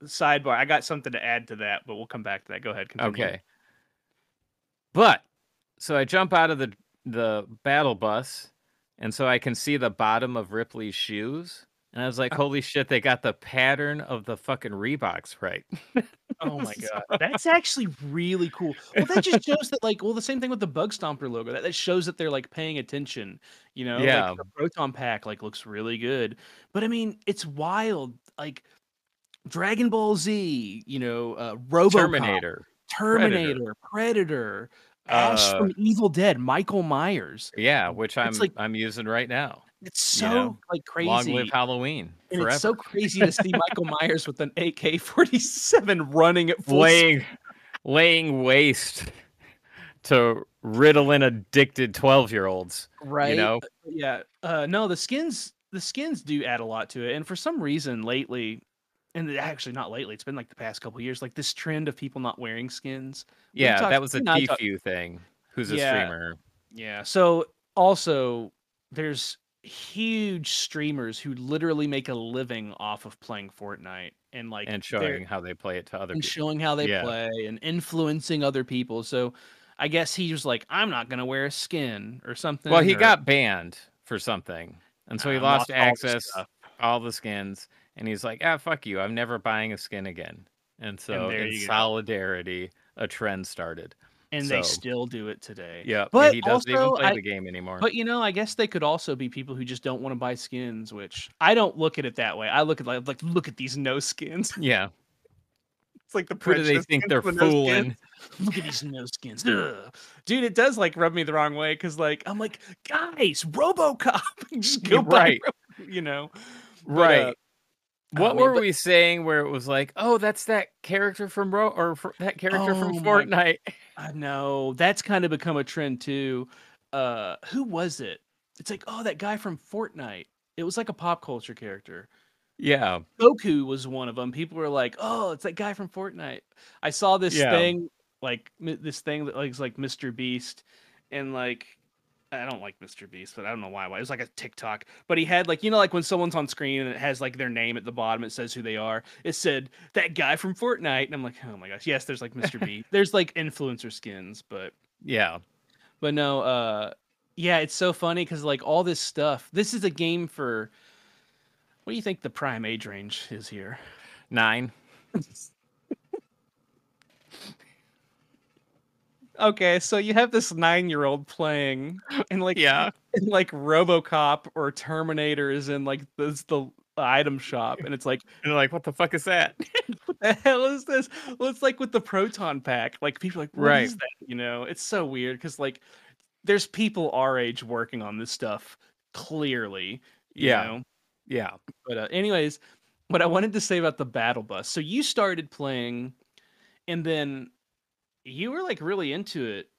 Speaker 1: Sidebar. I got something to add to that, but we'll come back to that. Go ahead. Continue.
Speaker 3: Okay. But so I jump out of the the battle bus, and so I can see the bottom of Ripley's shoes. And I was like, holy shit, they got the pattern of the fucking Reeboks right.
Speaker 1: Oh my god, that's actually really cool. Well, that just shows that, like, well, the same thing with the Bug Stomper logo. That, that shows that they're like paying attention. You know,
Speaker 3: Yeah.
Speaker 1: Like, the Proton Pack like looks really good, but I mean, it's wild. Like Dragon Ball Z, you know, uh, RoboCop,
Speaker 3: Terminator.
Speaker 1: Terminator, Predator, Ash
Speaker 3: Uh,
Speaker 1: from Evil Dead, Michael Myers.
Speaker 3: Yeah, which I'm
Speaker 1: like-
Speaker 3: I'm using right now.
Speaker 1: It's so
Speaker 3: you know,
Speaker 1: like crazy.
Speaker 3: Long live Halloween.
Speaker 1: and
Speaker 3: Forever.
Speaker 1: it's so crazy to see Michael Myers with an AK-47 running at full
Speaker 3: laying laying waste to Ritalin addicted 12 year olds.
Speaker 1: right You
Speaker 3: know?
Speaker 1: yeah uh no the skins the skins do add a lot to it and for some reason lately and actually not lately it's been like the past couple years like this trend of people not wearing skins
Speaker 3: Yeah,
Speaker 1: talked-
Speaker 3: that was a
Speaker 1: you and I talked-
Speaker 3: Tfue thing. Who's a
Speaker 1: Yeah.
Speaker 3: streamer?
Speaker 1: yeah so also there's huge streamers who literally make a living off of playing fortnite and like
Speaker 3: and showing how they play it to other
Speaker 1: and
Speaker 3: people.
Speaker 1: showing how they
Speaker 3: Yeah.
Speaker 1: play and influencing other people so i guess he was like i'm not gonna wear a skin or something
Speaker 3: Well, he
Speaker 1: or-
Speaker 3: got banned for something. And so he
Speaker 1: Um,
Speaker 3: lost,
Speaker 1: lost all the
Speaker 3: access all the skins and he's like, "Ah, fuck you. I'm never buying a skin again." And so
Speaker 1: there
Speaker 3: in
Speaker 1: you go.
Speaker 3: solidarity, a trend started.
Speaker 1: And they
Speaker 3: so-
Speaker 1: still do it today
Speaker 3: Yeah,
Speaker 1: But
Speaker 3: he doesn't even
Speaker 1: also,
Speaker 3: play
Speaker 1: I-
Speaker 3: the game anymore.
Speaker 1: But you know, I guess they could also be people who just don't want to buy skins, which I don't look at it that way. I look at like, like look at these no skins.
Speaker 3: yeah,
Speaker 1: It's like the
Speaker 3: who do they
Speaker 1: prejudice
Speaker 3: think they're
Speaker 1: no skins.
Speaker 3: fooling?
Speaker 1: Look at these no skins, Ugh. dude. It does like rub me the wrong way because like I'm like, guys, RoboCop, just go buy,
Speaker 3: Right.
Speaker 1: Ro- you know, But,
Speaker 3: Right.
Speaker 1: uh,
Speaker 3: What
Speaker 1: I mean,
Speaker 3: were
Speaker 1: but-
Speaker 3: we saying where it was like, oh, that's that character from Ro or fr- that character from
Speaker 1: Oh my
Speaker 3: Fortnite?
Speaker 1: I know that's kind of become a trend too. Uh, who was it? It's like, oh, that guy from Fortnite. It was like a pop culture character.
Speaker 3: Yeah.
Speaker 1: Goku was one of them. People were like, "Oh, it's that guy from Fortnite." I saw this
Speaker 3: Yeah.
Speaker 1: thing, like this thing that looks like Mr. Beast, and like I don't like Mr. Beast, but I don't know why. Why it was like a TikTok, but he had like you know like when someone's on screen and it has like their name at the bottom, it says who they are. It said that guy from Fortnite, and I'm like, oh my gosh, yes, there's like Mr. Beast. There's like influencer skins, but
Speaker 3: Yeah.
Speaker 1: but no, uh yeah, it's so funny because like all this stuff. This is a game for. What do you think the prime age range is here?
Speaker 3: Nine.
Speaker 1: Okay, so you have this nine-year-old playing in like
Speaker 3: Yeah.
Speaker 1: in like RoboCop or Terminator is in like this the item shop, and it's like,
Speaker 3: And they're like, what the fuck is that?
Speaker 1: what the hell is this? Well, it's like with the proton pack. Like people are like, what is
Speaker 3: Right.
Speaker 1: that? You know, it's so weird because like there's people our age working on this stuff clearly. you
Speaker 3: Yeah.
Speaker 1: know?
Speaker 3: yeah.
Speaker 1: But uh, anyways, what I wanted to say about the battle bus. So you started playing, and then you were like really into it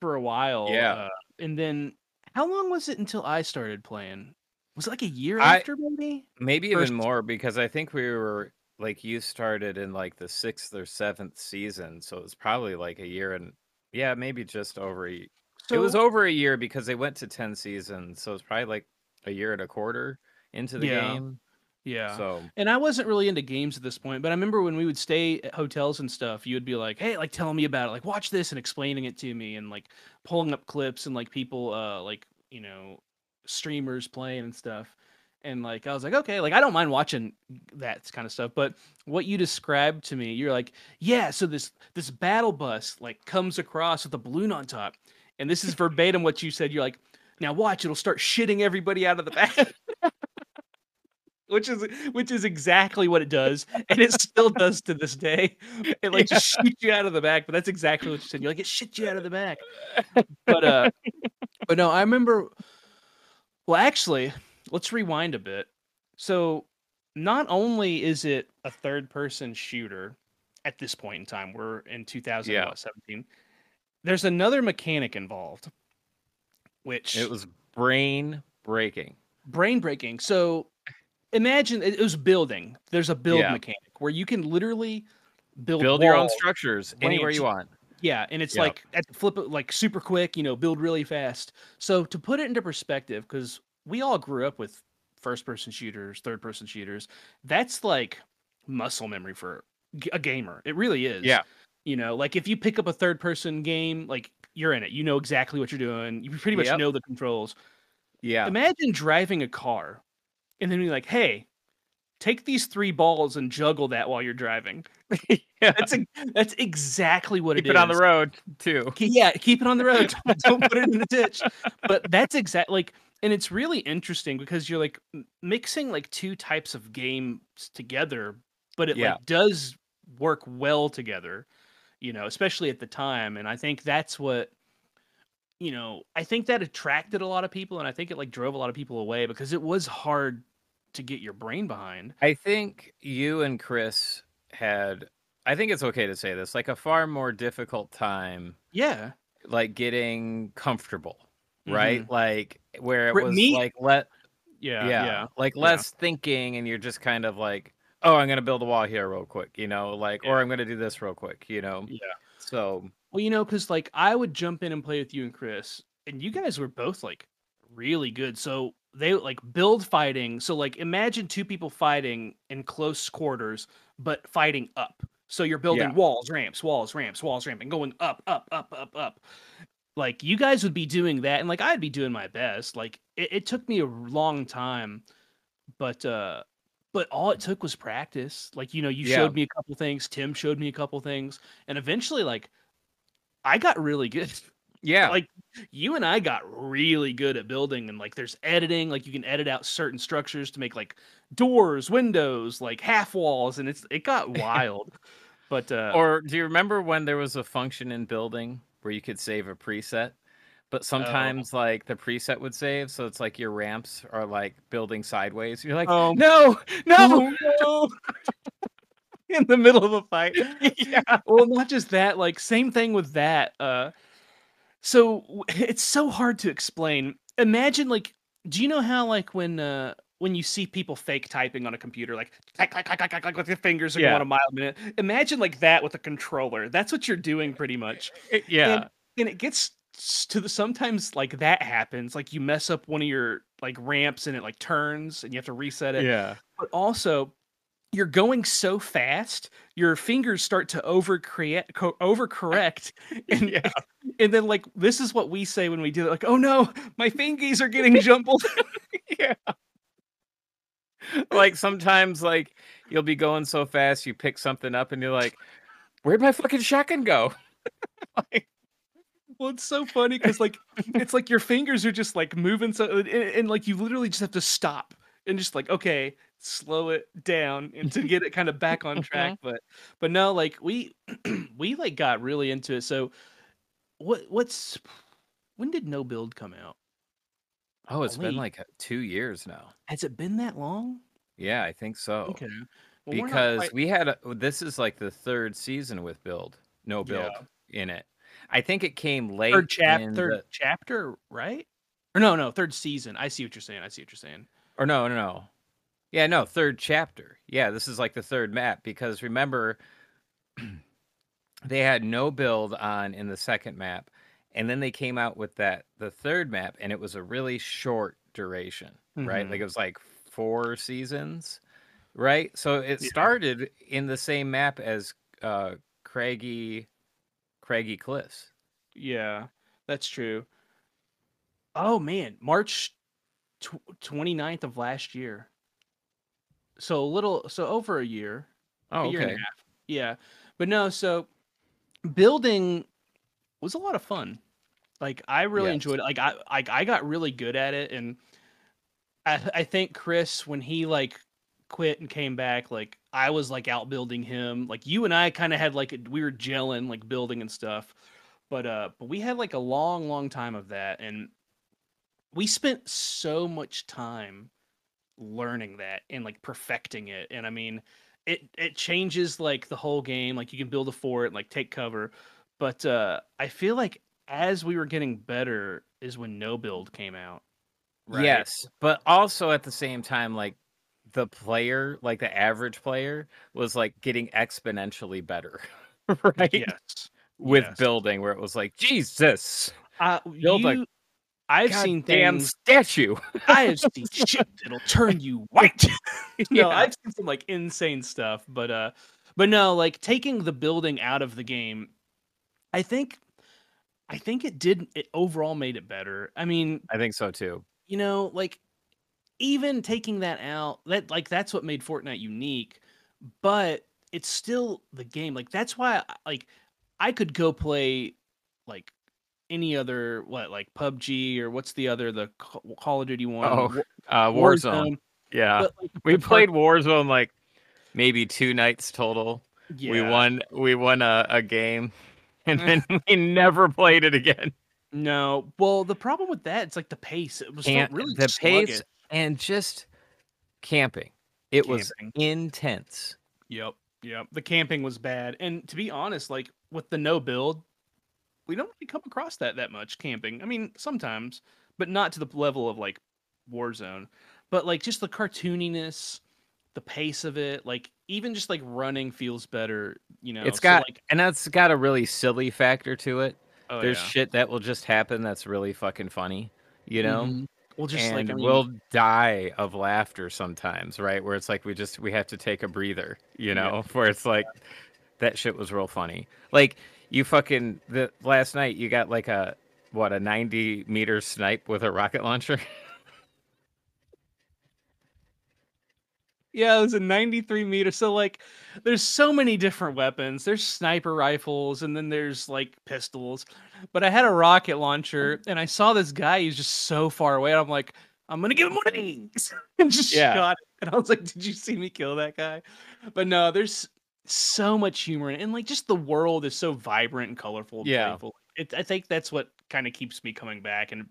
Speaker 1: for a while.
Speaker 3: Yeah.
Speaker 1: Uh, and then how long was it until I started playing? Was it like a year
Speaker 3: I-
Speaker 1: after, maybe?
Speaker 3: Maybe
Speaker 1: First-
Speaker 3: even more because I think we were like you started in like the sixth or seventh season, so it was probably like a year and yeah, maybe just over. A, it was over a year because they went to ten seasons, so it's probably like a year and a quarter into the
Speaker 1: Yeah.
Speaker 3: game.
Speaker 1: Yeah.
Speaker 3: So
Speaker 1: And I wasn't really into games at this point, but I remember when we would stay at hotels and stuff, you would be like, "Hey, like telling me about it, like watch this," and explaining it to me, and like pulling up clips and like people, uh, like you know, streamers playing and stuff. And like I was like, okay, like I don't mind watching that kind of stuff, but what you described to me, you're like, yeah, so this this battle bus like comes across with a balloon on top, and this is verbatim what you said. You're like, now watch, it'll start shitting everybody out of the back. which is which is exactly what it does, and it still does to this day. It like just shoots you out of the back, but that's exactly what you said. You're like, it shit you out of the back. But uh, but no, I remember. Well, actually, let's rewind a bit. So, not only is it a third-person shooter at this point in time, we're in 2017. There's another mechanic involved, which
Speaker 3: it was brain breaking.
Speaker 1: brain breaking. So imagine it was building. There's a build
Speaker 3: Yeah.
Speaker 1: mechanic where you can literally build
Speaker 3: Build your own structures anywhere you want.
Speaker 1: Yeah, and it's
Speaker 3: Yeah.
Speaker 1: like at the flip it like super quick, you know, build really fast. So to put it into perspective, because we all grew up with first person shooters, third person shooters, that's like muscle memory for a gamer. It really is.
Speaker 3: Yeah.
Speaker 1: You know, like if you pick up a third person game, like you're in it. You know exactly what you're doing. You pretty much
Speaker 3: Yep.
Speaker 1: know the controls.
Speaker 3: Yeah.
Speaker 1: Imagine driving a car and then being like, hey, take these three balls and juggle that while you're driving.
Speaker 3: yeah.
Speaker 1: That's a, that's exactly what it is.
Speaker 3: Keep
Speaker 1: it
Speaker 3: it on the road too.
Speaker 1: Yeah, keep it on the road. Don't- put it in the ditch. But that's exact like and it's really interesting because you're like mixing like two types of games together, but it
Speaker 3: Yeah.
Speaker 1: like does work well together, you know, especially at the time. And I think that's what you know, I think that attracted a lot of people and I think it like drove a lot of people away because it was hard to get your brain behind.
Speaker 3: I think you and Chris had I think it's okay to say this, like a far more difficult time
Speaker 1: Yeah.
Speaker 3: like getting comfortable, right? Mm-hmm. Like where it
Speaker 1: For
Speaker 3: was
Speaker 1: me-
Speaker 3: like let
Speaker 1: Yeah.
Speaker 3: yeah,
Speaker 1: Yeah.
Speaker 3: like
Speaker 1: yeah.
Speaker 3: less thinking and you're just kind of like, oh, I'm gonna build a wall here real quick, you know, like or I'm gonna do this real quick, you know.
Speaker 1: Yeah.
Speaker 3: So
Speaker 1: Well, you know, because like I would jump in and play with you and Chris, and you guys were both like really good. So they like build fighting. So like imagine two people fighting in close quarters, but fighting up. So you're building
Speaker 3: Yeah.
Speaker 1: walls, ramps, walls, ramps, walls, ramp, and going up, up, up, up, up. Like you guys would be doing that, and like I'd be doing my best. Like it, it took me a long time, but uh but all it took was practice. Like, you know, you
Speaker 3: Yeah.
Speaker 1: showed me a couple things, Tim showed me a couple things, and eventually like I got really good.
Speaker 3: yeah,
Speaker 1: Like you and I got really good at building and like there's editing, like you can edit out certain structures to make like doors, windows, like half walls and it's it got wild. but uh
Speaker 3: Or do you remember when there was a function in building where you could save a preset?
Speaker 1: Oh.
Speaker 3: But sometimes like the preset would save, so it's like your ramps are like building sideways. You're like,
Speaker 1: Oh.
Speaker 3: no, no,
Speaker 1: no. in the middle of a fight.
Speaker 3: yeah,
Speaker 1: well, not just that, like same thing with that. Uh so it's so hard to explain. Imagine like do you know how like when uh when you see people fake typing on a computer, like clack, clack, clack, clack, clack, clack, like their fingers are
Speaker 3: Yeah.
Speaker 1: going a mile a minute. Imagine like that with a controller. That's what you're doing pretty much.
Speaker 3: yeah,
Speaker 1: And it gets to the sometimes like that happens. Like you mess up one of your like ramps and it like turns and you have to reset it
Speaker 3: yeah,
Speaker 1: but also you're going so fast your fingers start to overcorrect co- overcorrect and,
Speaker 3: Yeah.
Speaker 1: and then like this is what we say when we do it like oh no my fingies are getting jumbled
Speaker 3: yeah. like sometimes like you'll be going so fast, you pick something up and you're like, where'd my fucking shotgun go? Like,
Speaker 1: well it's so funny because like it's like your fingers are just like moving so and, and like you literally just have to stop and just like okay slow it down and to get it kind of back on track but but no like we we like got really into it so what what's when did no build come out
Speaker 3: oh, it's been like uh, two years now.
Speaker 1: Has it been that long?
Speaker 3: Yeah, I think so.
Speaker 1: Okay. Well,
Speaker 3: because
Speaker 1: quite-
Speaker 3: we had a, this is like the third season with build no build in it i think it came late
Speaker 1: third chap
Speaker 3: in
Speaker 1: third
Speaker 3: the-
Speaker 1: chapter, right? Or no, no, third season. I see what you're saying. I see what you're saying.
Speaker 3: or no no no yeah no third chapter yeah this is like the third map because remember they had no build on in the second map and then they came out with that the third map and it was a really short duration right
Speaker 1: Mhm.
Speaker 3: like it was like four seasons right so it
Speaker 1: Yeah.
Speaker 3: started in the same map as uh craggy craggy cliffs
Speaker 1: Yeah, that's true. Oh man, March tw- 29th of last year. So a little, so over a year.
Speaker 3: oh
Speaker 1: a year and
Speaker 3: okay
Speaker 1: a half. Yeah, but no. So building was a lot of fun. Like I really
Speaker 3: Yes.
Speaker 1: enjoyed it. Like I, I, I got really good at it, and I, I think Chris when he like quit and came back, like I was like outbuilding him. Like you and I kind of had like a, we were gelling, like building and stuff. But uh, but we had like a long, long time of that, and we spent so much time learning that and like perfecting it. And I mean, it it changes like the whole game. Like you can build a fort, and, like take cover. But uh, I feel like as we were getting better is when no build came out. right?
Speaker 3: Yes, but also at the same time, like the player, like the average player, was like getting exponentially better, right?
Speaker 1: Yes.
Speaker 3: With
Speaker 1: yes.
Speaker 3: building, where it was like, Jesus,
Speaker 1: Uh,
Speaker 3: Build a
Speaker 1: I've seen
Speaker 3: damn
Speaker 1: things.
Speaker 3: statue.
Speaker 1: I have seen shit that'll turn you white. no,
Speaker 3: Yeah.
Speaker 1: I've seen some like insane stuff, but uh, but no, like taking the building out of the game, I think, I think it did. It overall made it better. I mean,
Speaker 3: I think so too.
Speaker 1: you know, like even taking that out, that like that's what made Fortnite unique, but it's still the game. Like that's why like I could go play like any other what like PUBG or what's the other the Ca- Call of Duty one
Speaker 3: Oh, Uh, Warzone. Yeah,
Speaker 1: but, like,
Speaker 3: we
Speaker 1: the part-
Speaker 3: played Warzone like maybe two nights total.
Speaker 1: Yeah.
Speaker 3: We won. We won a, a game, and then we never played it again.
Speaker 1: No. Well, the problem with that, it's like the pace. It was
Speaker 3: And
Speaker 1: really
Speaker 3: the pace and just camping. It was intense.
Speaker 1: Yep. Yep. The camping was bad. And to be honest, like with the no build, we don't really come across that that much camping. I mean, sometimes, but not to the level of like Warzone. But like just the cartooniness, the pace of it, like even just like running feels better, you know.
Speaker 3: It's
Speaker 1: so,
Speaker 3: got
Speaker 1: like
Speaker 3: and that's got a really silly factor to it.
Speaker 1: oh,
Speaker 3: There's
Speaker 1: yeah.
Speaker 3: shit that will just happen that's really fucking funny, you know?
Speaker 1: Mhm. Well, just
Speaker 3: and
Speaker 1: like I mean,
Speaker 3: we'll die of laughter sometimes, right? Where it's like we just we have to take a breather, you
Speaker 1: Yeah.
Speaker 3: know? Where it's like that shit was real funny. Like you fucking the last night you got like a what a 90 meter snipe with a rocket launcher.
Speaker 1: Yeah, it was a 93 meter. So like there's so many different weapons. There's sniper rifles and then there's like pistols. But I had a rocket launcher and I saw this guy who's just so far away. And I'm like, I'm gonna give him one of these. and just
Speaker 3: Yeah.
Speaker 1: shot it. And I was like, Did you see me kill that guy? But no, there's so much humor in it. And like just the world is so vibrant and colorful and
Speaker 3: Yeah.
Speaker 1: playful. It, I think that's what kind of keeps me coming back and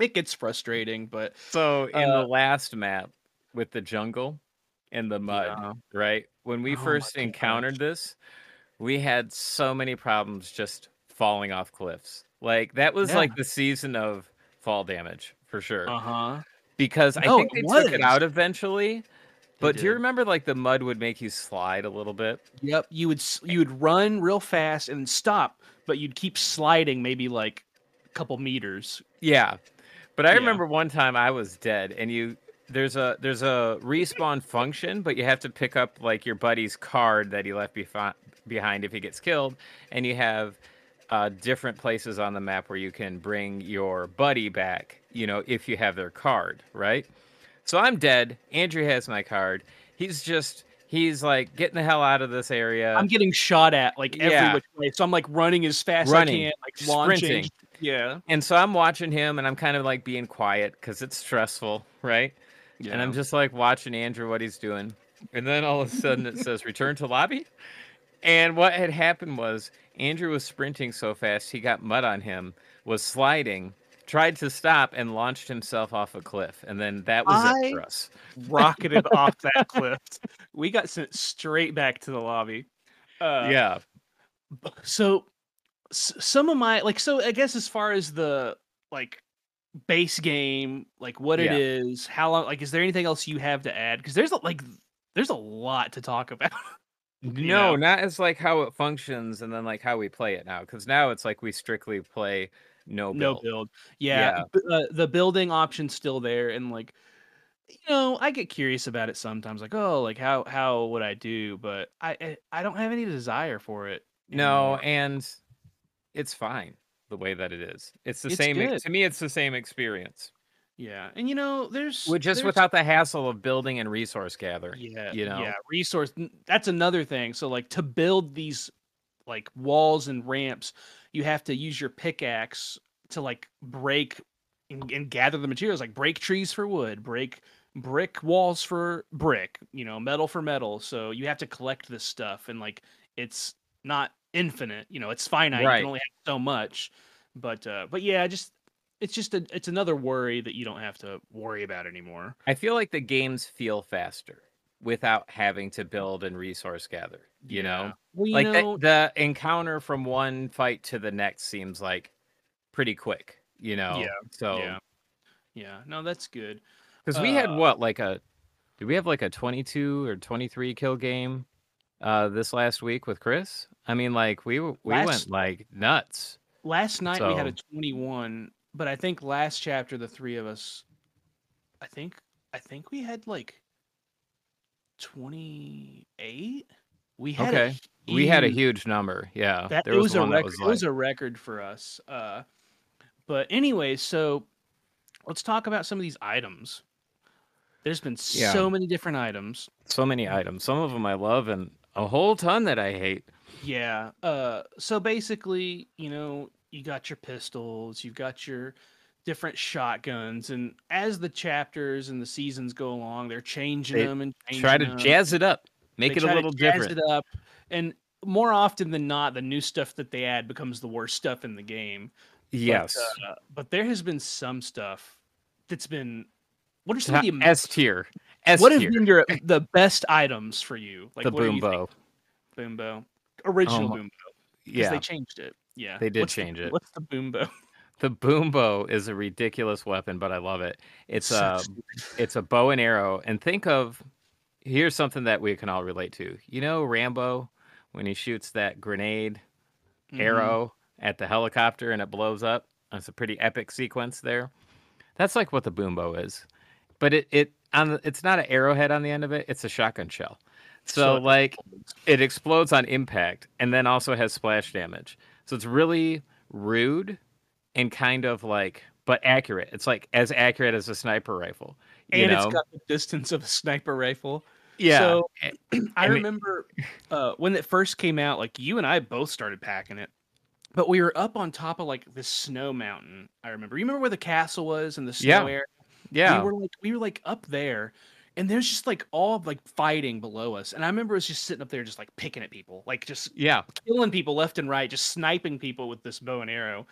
Speaker 1: it gets frustrating, but
Speaker 3: So in
Speaker 1: Uh,
Speaker 3: the last map with the jungle and the mud,
Speaker 1: Yeah.
Speaker 3: right? When we
Speaker 1: Oh
Speaker 3: first
Speaker 1: gosh.
Speaker 3: encountered this, we had so many problems just falling off cliffs. Like that was
Speaker 1: Yeah.
Speaker 3: like the season of fall damage for sure.
Speaker 1: uh-huh.
Speaker 3: because I think
Speaker 1: it
Speaker 3: they took it out eventually. But do you remember like the mud would make you slide a little bit?
Speaker 1: Yep, you would you would run real fast and stop, but you'd keep sliding maybe like a couple meters.
Speaker 3: Yeah. But I
Speaker 1: Yeah.
Speaker 3: remember one time I was dead and you there's a there's a respawn function, but you have to pick up like your buddy's card that he left befi- behind if he gets killed, and you have uh, different places on the map where you can bring your buddy back. You know, if you have their card, right? So I'm dead. Andrew has my card. He's just he's like getting the hell out of this area.
Speaker 1: I'm getting shot at like every
Speaker 3: Yeah.
Speaker 1: which way, so I'm like running as fast
Speaker 3: Running,
Speaker 1: as I can, like launching.
Speaker 3: sprinting.
Speaker 1: Yeah,
Speaker 3: And so I'm watching him and I'm kind of like being quiet because it's stressful, right?
Speaker 1: yeah.
Speaker 3: And I'm just like watching Andrew what he's doing. And then all of a sudden it says return to lobby. And what had happened was Andrew was sprinting so fast he got mud on him, was sliding, tried to stop and launched himself off a cliff. And then that was it for us.
Speaker 1: rocketed off that cliff. We got sent straight back to the lobby. Uh,
Speaker 3: yeah.
Speaker 1: so some of my like so i guess as far as the like base game like what
Speaker 3: Yeah.
Speaker 1: it is how long like is there anything else you have to add because there's a, like there's a lot to talk about
Speaker 3: No,
Speaker 1: know?
Speaker 3: not as like how it functions and then like how we play it now. Because now it's like we strictly play no
Speaker 1: no
Speaker 3: build.
Speaker 1: build yeah,
Speaker 3: Yeah.
Speaker 1: uh, the building option's still there and like you know i get curious about it sometimes like oh like how how would i do but i i, I don't have any desire for it
Speaker 3: No,
Speaker 1: anymore.
Speaker 3: and it's fine the way that it is. It's the
Speaker 1: It's
Speaker 3: same
Speaker 1: good.
Speaker 3: to me it's the same experience.
Speaker 1: yeah and you know there's
Speaker 3: With just
Speaker 1: there's-
Speaker 3: without the hassle of building and resource gathering.
Speaker 1: yeah
Speaker 3: you know?
Speaker 1: yeah resource that's another thing so like to build these like walls and ramps you have to use your pickaxe to like break and, and gather the materials like break trees for wood break brick walls for brick you know metal for metal. So you have to collect this stuff and like it's not infinite you know it's finite you can only have so much. But uh but yeah just it's just a it's another worry that you don't have to worry about anymore.
Speaker 3: I feel like the games feel faster without having to build and resource gather. You know?
Speaker 1: well, you
Speaker 3: like
Speaker 1: know,
Speaker 3: the, the encounter from one fight to the next seems like pretty quick, you know.
Speaker 1: Yeah,
Speaker 3: So
Speaker 1: yeah yeah no that's good
Speaker 3: because we had
Speaker 1: Uh,
Speaker 3: what like a did we have like a 22 or 23 kill game uh this last week with Chris? I mean like we we
Speaker 1: Last-
Speaker 3: went like nuts.
Speaker 1: last night we had a 21 but i think last chapter the three of us i think i think we had like 28 we had
Speaker 3: Okay.
Speaker 1: a
Speaker 3: We had a
Speaker 1: huge-
Speaker 3: huge number. Yeah.
Speaker 1: that
Speaker 3: there
Speaker 1: it was, a record
Speaker 3: that was
Speaker 1: it was a record for us uh but anyway so let's talk about some of these items there's been
Speaker 3: Yeah.
Speaker 1: so many different items
Speaker 3: so many items. Some of them I love and a whole ton that I hate.
Speaker 1: Yeah. Uh so basically, you know, you got your pistols, you've got your different shotguns and as the chapters and the seasons go along, they're changing
Speaker 3: They
Speaker 1: them and changing
Speaker 3: Try to
Speaker 1: them.
Speaker 3: jazz it up. Make
Speaker 1: They
Speaker 3: it a little
Speaker 1: jazz
Speaker 3: different.
Speaker 1: it up and more often than not the new stuff that they add becomes the worst stuff in the game.
Speaker 3: Yes.
Speaker 1: But, uh, but there has been some stuff that's been. What are some of the
Speaker 3: S tier.
Speaker 1: What have been your the best items for you? Like
Speaker 3: the
Speaker 1: what do
Speaker 3: boom
Speaker 1: you think?
Speaker 3: bow.
Speaker 1: boom original
Speaker 3: my-
Speaker 1: boom bow. 'cause
Speaker 3: Yeah.
Speaker 1: they changed it. Yeah,
Speaker 3: They did
Speaker 1: What's the-
Speaker 3: change it.
Speaker 1: What's the boom bow?
Speaker 3: The boom bow is a ridiculous weapon, but I love it. It's
Speaker 1: So
Speaker 3: a it's a bow and arrow. And think of here's something that we can all relate to. You know Rambo when he shoots that grenade
Speaker 1: Mhm.
Speaker 3: arrow at the helicopter and it blows up. That's a pretty epic sequence there. That's like what the boom bow is. But it it on the, it's not an arrowhead on the end of it, it's a shotgun shell. So
Speaker 1: it
Speaker 3: like it explodes on impact and then also has splash damage. So it's really rude and kind of like but accurate. It's like as accurate as a sniper rifle. You
Speaker 1: and
Speaker 3: know?
Speaker 1: it's got the distance of a sniper rifle.
Speaker 3: yeah.
Speaker 1: So I remember uh, when it first came out, like you and I both started packing it. But we were up on top of like this snow mountain. I remember. You remember where the castle was and the snow
Speaker 3: Yeah.
Speaker 1: area?
Speaker 3: yeah.
Speaker 1: We were like we were like up there, and there's just like all of, like fighting below us. And I remember us just sitting up there, just like picking at people, like just
Speaker 3: yeah.
Speaker 1: killing people left and right, just sniping people with this bow and arrow.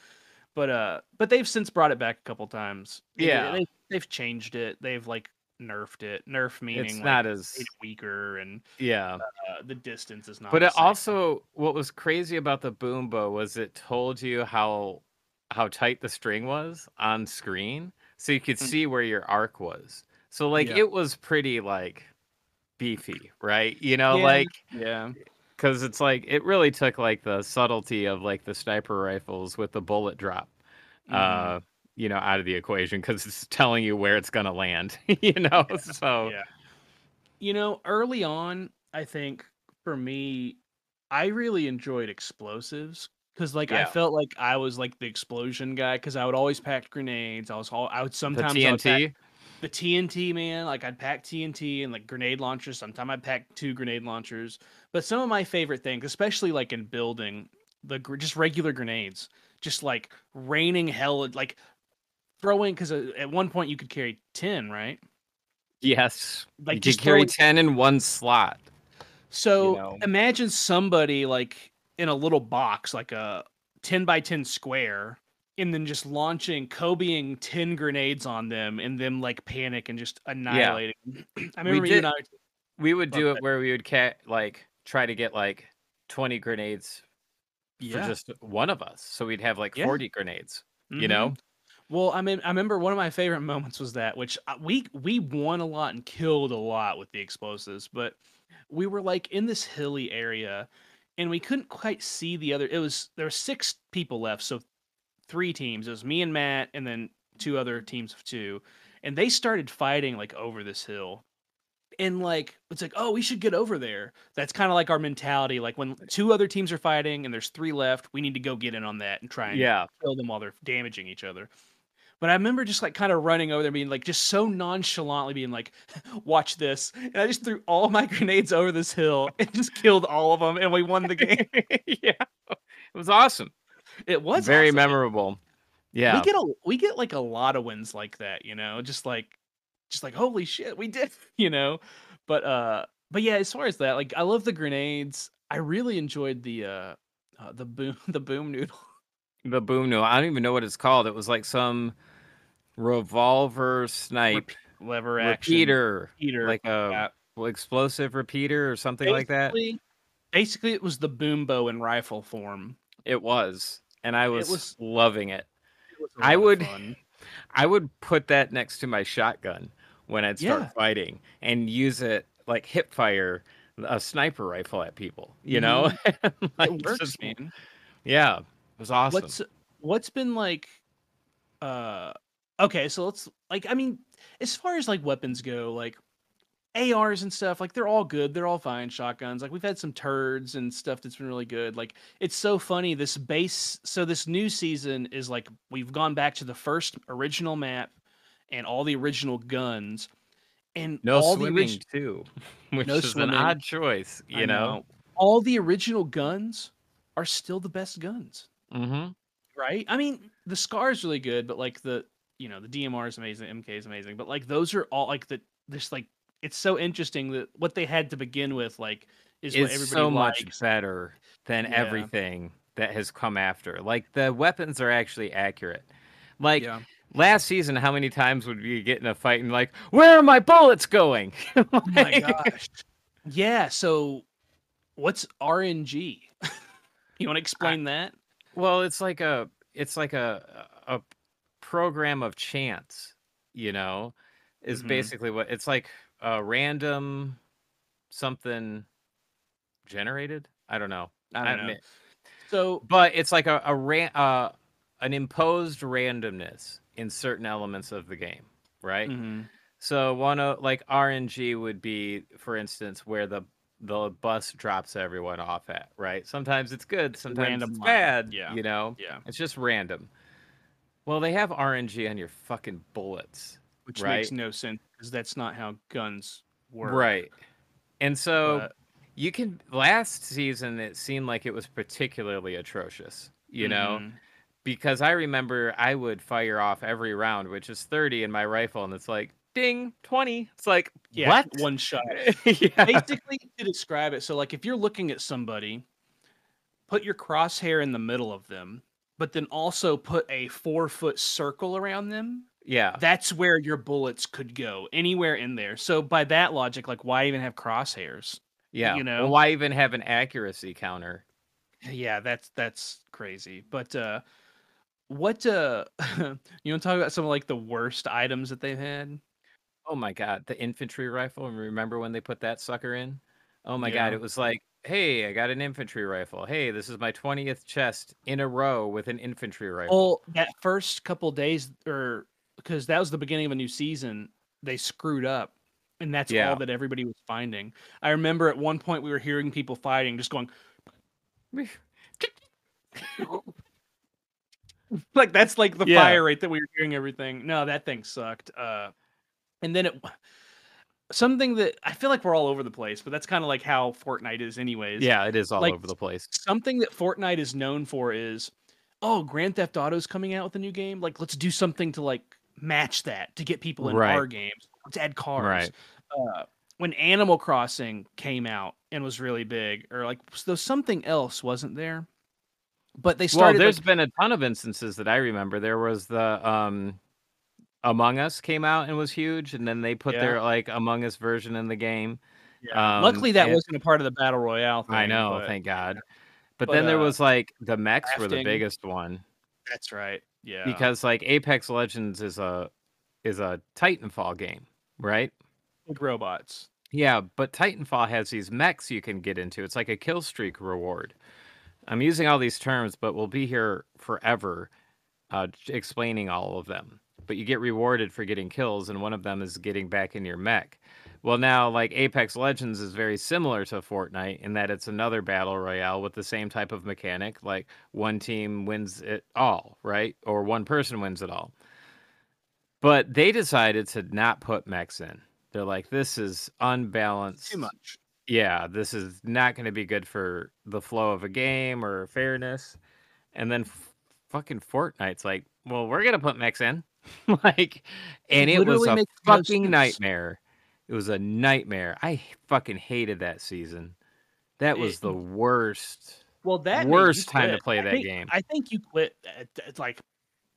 Speaker 1: But uh, but they've since brought it back a couple times. They-
Speaker 3: Yeah.
Speaker 1: they, they've changed it. They've like nerfed it. Nerf meaning
Speaker 3: It's
Speaker 1: like,
Speaker 3: not as
Speaker 1: it weaker and
Speaker 3: yeah.
Speaker 1: uh, the distance is not.
Speaker 3: But it
Speaker 1: same.
Speaker 3: also what was crazy about the boom bow was it told you how how tight the string was on screen so you could
Speaker 1: Mm.
Speaker 3: see where your arc was. So like
Speaker 1: Yeah.
Speaker 3: it was pretty like beefy, right? You know,
Speaker 1: Yeah.
Speaker 3: like
Speaker 1: yeah,
Speaker 3: cuz it's like it really took like the subtlety of like the sniper rifles with the bullet drop
Speaker 1: Mhm.
Speaker 3: uh you know out of the equation cuz it's telling you where it's going to land, you know? So
Speaker 1: yeah. You know, early on, I think for me, I really enjoyed explosives because, like, I felt like I was like the explosion guy because I would always pack grenades. I was all I would
Speaker 3: the
Speaker 1: sometimes I would pack
Speaker 3: TNT
Speaker 1: the TNT man, like I'd pack TNT and like grenade launchers. Sometimes I'd pack two grenade launchers. But some of my favorite things, especially like in building, the gr- just regular grenades, just like raining hell, like throwing. Because uh, at one point you could carry ten, right?
Speaker 3: Yes.
Speaker 1: Like
Speaker 3: you
Speaker 1: just
Speaker 3: carry 10 in one slot.
Speaker 1: So
Speaker 3: know?
Speaker 1: imagine somebody like in a little box, like a ten by ten square. And then just launching, Kobeing ten grenades on them, and them like panic and just annihilating. Yeah. I remember you
Speaker 3: did-
Speaker 1: and I
Speaker 3: We would do it where we would ca- like try to get like 20 grenades for just one of us. So we'd have like
Speaker 1: Yeah.
Speaker 3: 40 grenades, you
Speaker 1: Mhm.
Speaker 3: know?
Speaker 1: Well, I mean, I remember one of my favorite moments was that, which uh, we we won a lot and killed a lot with the explosives, but we were like in this hilly area, and we couldn't quite see the other. It was there were six people left, so three teams. It was me and Matt, and then two other teams of two, and they started fighting like over this hill. And like it's like, oh, we should get over there. That's kind of like our mentality. Like when two other teams are fighting and there's three left, we need to go get in on that and try and
Speaker 3: Yeah.
Speaker 1: kill them while they're damaging each other. But I remember just like kind of running over there, being like just so nonchalantly being like, "Watch this!" And I just threw all my grenades over this hill and just killed all of them, and we won the game.
Speaker 3: yeah. It was awesome.
Speaker 1: It was
Speaker 3: Very
Speaker 1: awesome.
Speaker 3: memorable. Yeah.
Speaker 1: We get a we get like a lot of wins like that, you know, just like just like holy shit, we did, you know. But uh, but yeah, as far as that, like I love the grenades. I really enjoyed the uh, uh the boom the boom noodle.
Speaker 3: the boom noodle. I don't even know what it's called. It was like some revolver snipe
Speaker 1: lever action
Speaker 3: repeater,
Speaker 1: repeater,
Speaker 3: like a
Speaker 1: yeah.
Speaker 3: explosive repeater or something like that.
Speaker 1: Basically- Basically, it was the boom bow in rifle form.
Speaker 3: It was, and I was,
Speaker 1: was-
Speaker 3: loving it.
Speaker 1: It was
Speaker 3: I would- I would put that next to my shotgun when I'd start
Speaker 1: Yeah.
Speaker 3: fighting and use it like hip fire a sniper rifle at people. You know, Like,
Speaker 1: it works,
Speaker 3: just-
Speaker 1: man.
Speaker 3: Yeah, it was awesome.
Speaker 1: What's what's been like uh okay, so let's like I mean, as far as like weapons go, like ARs and stuff, like they're all good, they're all fine shotguns. Like we've had some turds and stuff that's been really good. Like it's so funny this base so this new season is like we've gone back to the first original map and all the original guns and
Speaker 3: no
Speaker 1: all the
Speaker 3: swimming
Speaker 1: orig-
Speaker 3: too, which
Speaker 1: No
Speaker 3: is
Speaker 1: swimming.
Speaker 3: an odd choice. You know.
Speaker 1: all the original guns are still the best guns.
Speaker 3: Mm-hmm.
Speaker 1: right? I mean, the scar is really good, but like the you know the DMR is amazing, MK is amazing, but like those are all like the this like it's so interesting that what they had to begin with like is what
Speaker 3: It's
Speaker 1: everybody
Speaker 3: so much better than
Speaker 1: Yeah.
Speaker 3: everything that has come after. Like the weapons are actually accurate. Like
Speaker 1: yeah.
Speaker 3: last season, how many times would you get in a fight and like, where are my bullets going?
Speaker 1: Oh my gosh. Yeah. So, what's RNG? you want to explain that?
Speaker 3: Well, it's like a it's like a a program of chance, you know, is
Speaker 1: Mhm.
Speaker 3: basically what it's like a random something generated. I don't know.
Speaker 1: I don't know.
Speaker 3: admit-
Speaker 1: So,
Speaker 3: but it's like a a ran, uh, an imposed randomness in certain elements of the game, right?
Speaker 1: mhm.
Speaker 3: So one of like RNG would be, for instance, where the the bus drops everyone off at, right? Sometimes it's good, sometimes
Speaker 1: random
Speaker 3: it's bad.
Speaker 1: yeah.
Speaker 3: You know,
Speaker 1: yeah,
Speaker 3: it's just random. Well, they have RNG on your fucking bullets,
Speaker 1: which makes no sense because that's not how guns work.
Speaker 3: right? And so
Speaker 1: But-
Speaker 3: you can. Last season, it seemed like it was particularly atrocious. You know,
Speaker 1: Mhm.
Speaker 3: because I remember I would fire off every round, which is thirty in my rifle, and it's like ding twenty. It's like
Speaker 1: Yeah,
Speaker 3: what?
Speaker 1: one shot.
Speaker 3: yeah.
Speaker 1: Basically, to describe it, so like if you're looking at somebody, put your crosshair in the middle of them, but then also put a four foot circle around them.
Speaker 3: Yeah.
Speaker 1: That's where your bullets could go, anywhere in there. So by that logic, like why even have crosshairs?
Speaker 3: Yeah.
Speaker 1: you
Speaker 3: Well,
Speaker 1: know?
Speaker 3: why even have an accuracy counter?
Speaker 1: Yeah, that's that's crazy. But uh what uh you want to talk about some of like the worst items that they've had?
Speaker 3: Oh my god, the infantry rifle. And remember when they put that sucker in? Oh my god, it was like, hey, I got an infantry rifle. Hey, this is my 20th chest in a row with an infantry rifle.
Speaker 1: Well, that first couple days, or because that was the beginning of a new season, they screwed up, and that's
Speaker 3: Yeah.
Speaker 1: all that everybody was finding. I remember at one point we were hearing people fighting, just going like that's like the
Speaker 3: Yeah.
Speaker 1: fire rate that we were hearing everything. No, that thing sucked. Uh, and then it something that I feel like we're all over the place, but that's kind of like how Fortnite is, anyways.
Speaker 3: yeah, it is all
Speaker 1: like,
Speaker 3: over the place.
Speaker 1: something that Fortnite is known for is, oh, Grand Theft Auto's coming out with a new game. Like, let's do something to like match that to get people in
Speaker 3: Right.
Speaker 1: our games. Let's add cars.
Speaker 3: Right.
Speaker 1: Uh, when Animal Crossing came out and was really big, or like there was something else, wasn't there? But they started.
Speaker 3: Well, there's
Speaker 1: like,
Speaker 3: been a ton of instances that I remember. There was the um Among Us came out and was huge, and then they put
Speaker 1: Yeah.
Speaker 3: their like Among Us version in the game.
Speaker 1: yeah.
Speaker 3: um,
Speaker 1: Luckily, that
Speaker 3: and-
Speaker 1: wasn't a part of the battle royale. Thing,
Speaker 3: I know,
Speaker 1: but
Speaker 3: thank God. But,
Speaker 1: But,
Speaker 3: then there
Speaker 1: uh,
Speaker 3: was like the mechs were the biggest one.
Speaker 1: That's right. Yeah.
Speaker 3: because like Apex Legends is a is a Titanfall game, right?
Speaker 1: Big robots.
Speaker 3: Yeah, but Titanfall has these mechs you can get into. It's like a kill streak reward. I'm using all these terms, but we'll be here forever uh, explaining all of them. But you get rewarded for getting kills, and one of them is getting back in your mech. Well, now, like Apex Legends is very similar to Fortnite in that it's another battle royale with the same type of mechanic. Like one team wins it all, right? Or one person wins it all. But they decided to not put mechs in. They're like, this is unbalanced.
Speaker 1: Too much.
Speaker 3: Yeah, this is not going to be good for the flow of a game or fairness. And then f- fucking Fortnite's like, well, we're going to put mechs in. like, and it was a fucking nightmare. It was a nightmare. I fucking hated that season. That was
Speaker 1: It-
Speaker 3: the worst.
Speaker 1: Well, that
Speaker 3: Worst time to play
Speaker 1: I
Speaker 3: that
Speaker 1: think-
Speaker 3: game.
Speaker 1: I think you quit at, at like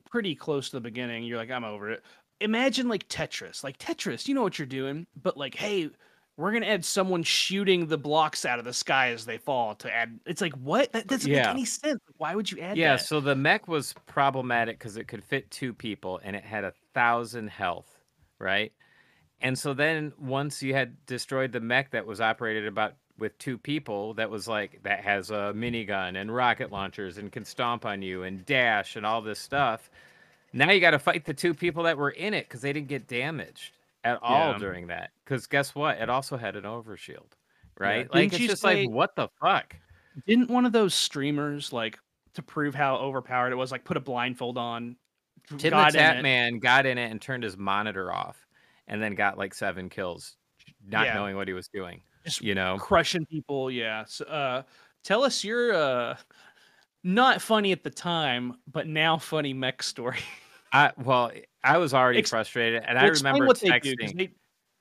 Speaker 1: pretty close to the beginning. You're like, I'm over it. Imagine like Tetris. Like Tetris, you know what you're doing, but like, hey, we're gonna add someone shooting the blocks out of the sky as they fall to add. It's like what? That doesn't
Speaker 3: Yeah.
Speaker 1: make any sense. Why would you add
Speaker 3: Yeah,
Speaker 1: that?
Speaker 3: so the mech was problematic because it could fit two people and it had a thousand health, right? And so then once you had destroyed the mech that was operated about with two people, that was like that has a minigun and rocket launchers and can stomp on you and dash and all this stuff. Now you got to fight the two people that were in it because they didn't get damaged at all
Speaker 1: Yeah.
Speaker 3: during that. Because guess what? It also had an overshield, right?
Speaker 1: Didn't
Speaker 3: Like it's just
Speaker 1: say-
Speaker 3: like what the fuck?
Speaker 1: Didn't one of those streamers like to prove how overpowered it was, like put a blindfold on?
Speaker 3: Tim
Speaker 1: got
Speaker 3: the Tap. Man got in it and turned his monitor off, and then got like seven kills, not
Speaker 1: Yeah.
Speaker 3: knowing what he was doing.
Speaker 1: Just
Speaker 3: You know,
Speaker 1: crushing people. Yeah. So, uh, tell us your uh, not funny at the time, but now funny mech story.
Speaker 3: I well, I was already
Speaker 1: Ex-
Speaker 3: frustrated, and I remember
Speaker 1: what they do.
Speaker 3: texting.
Speaker 1: They,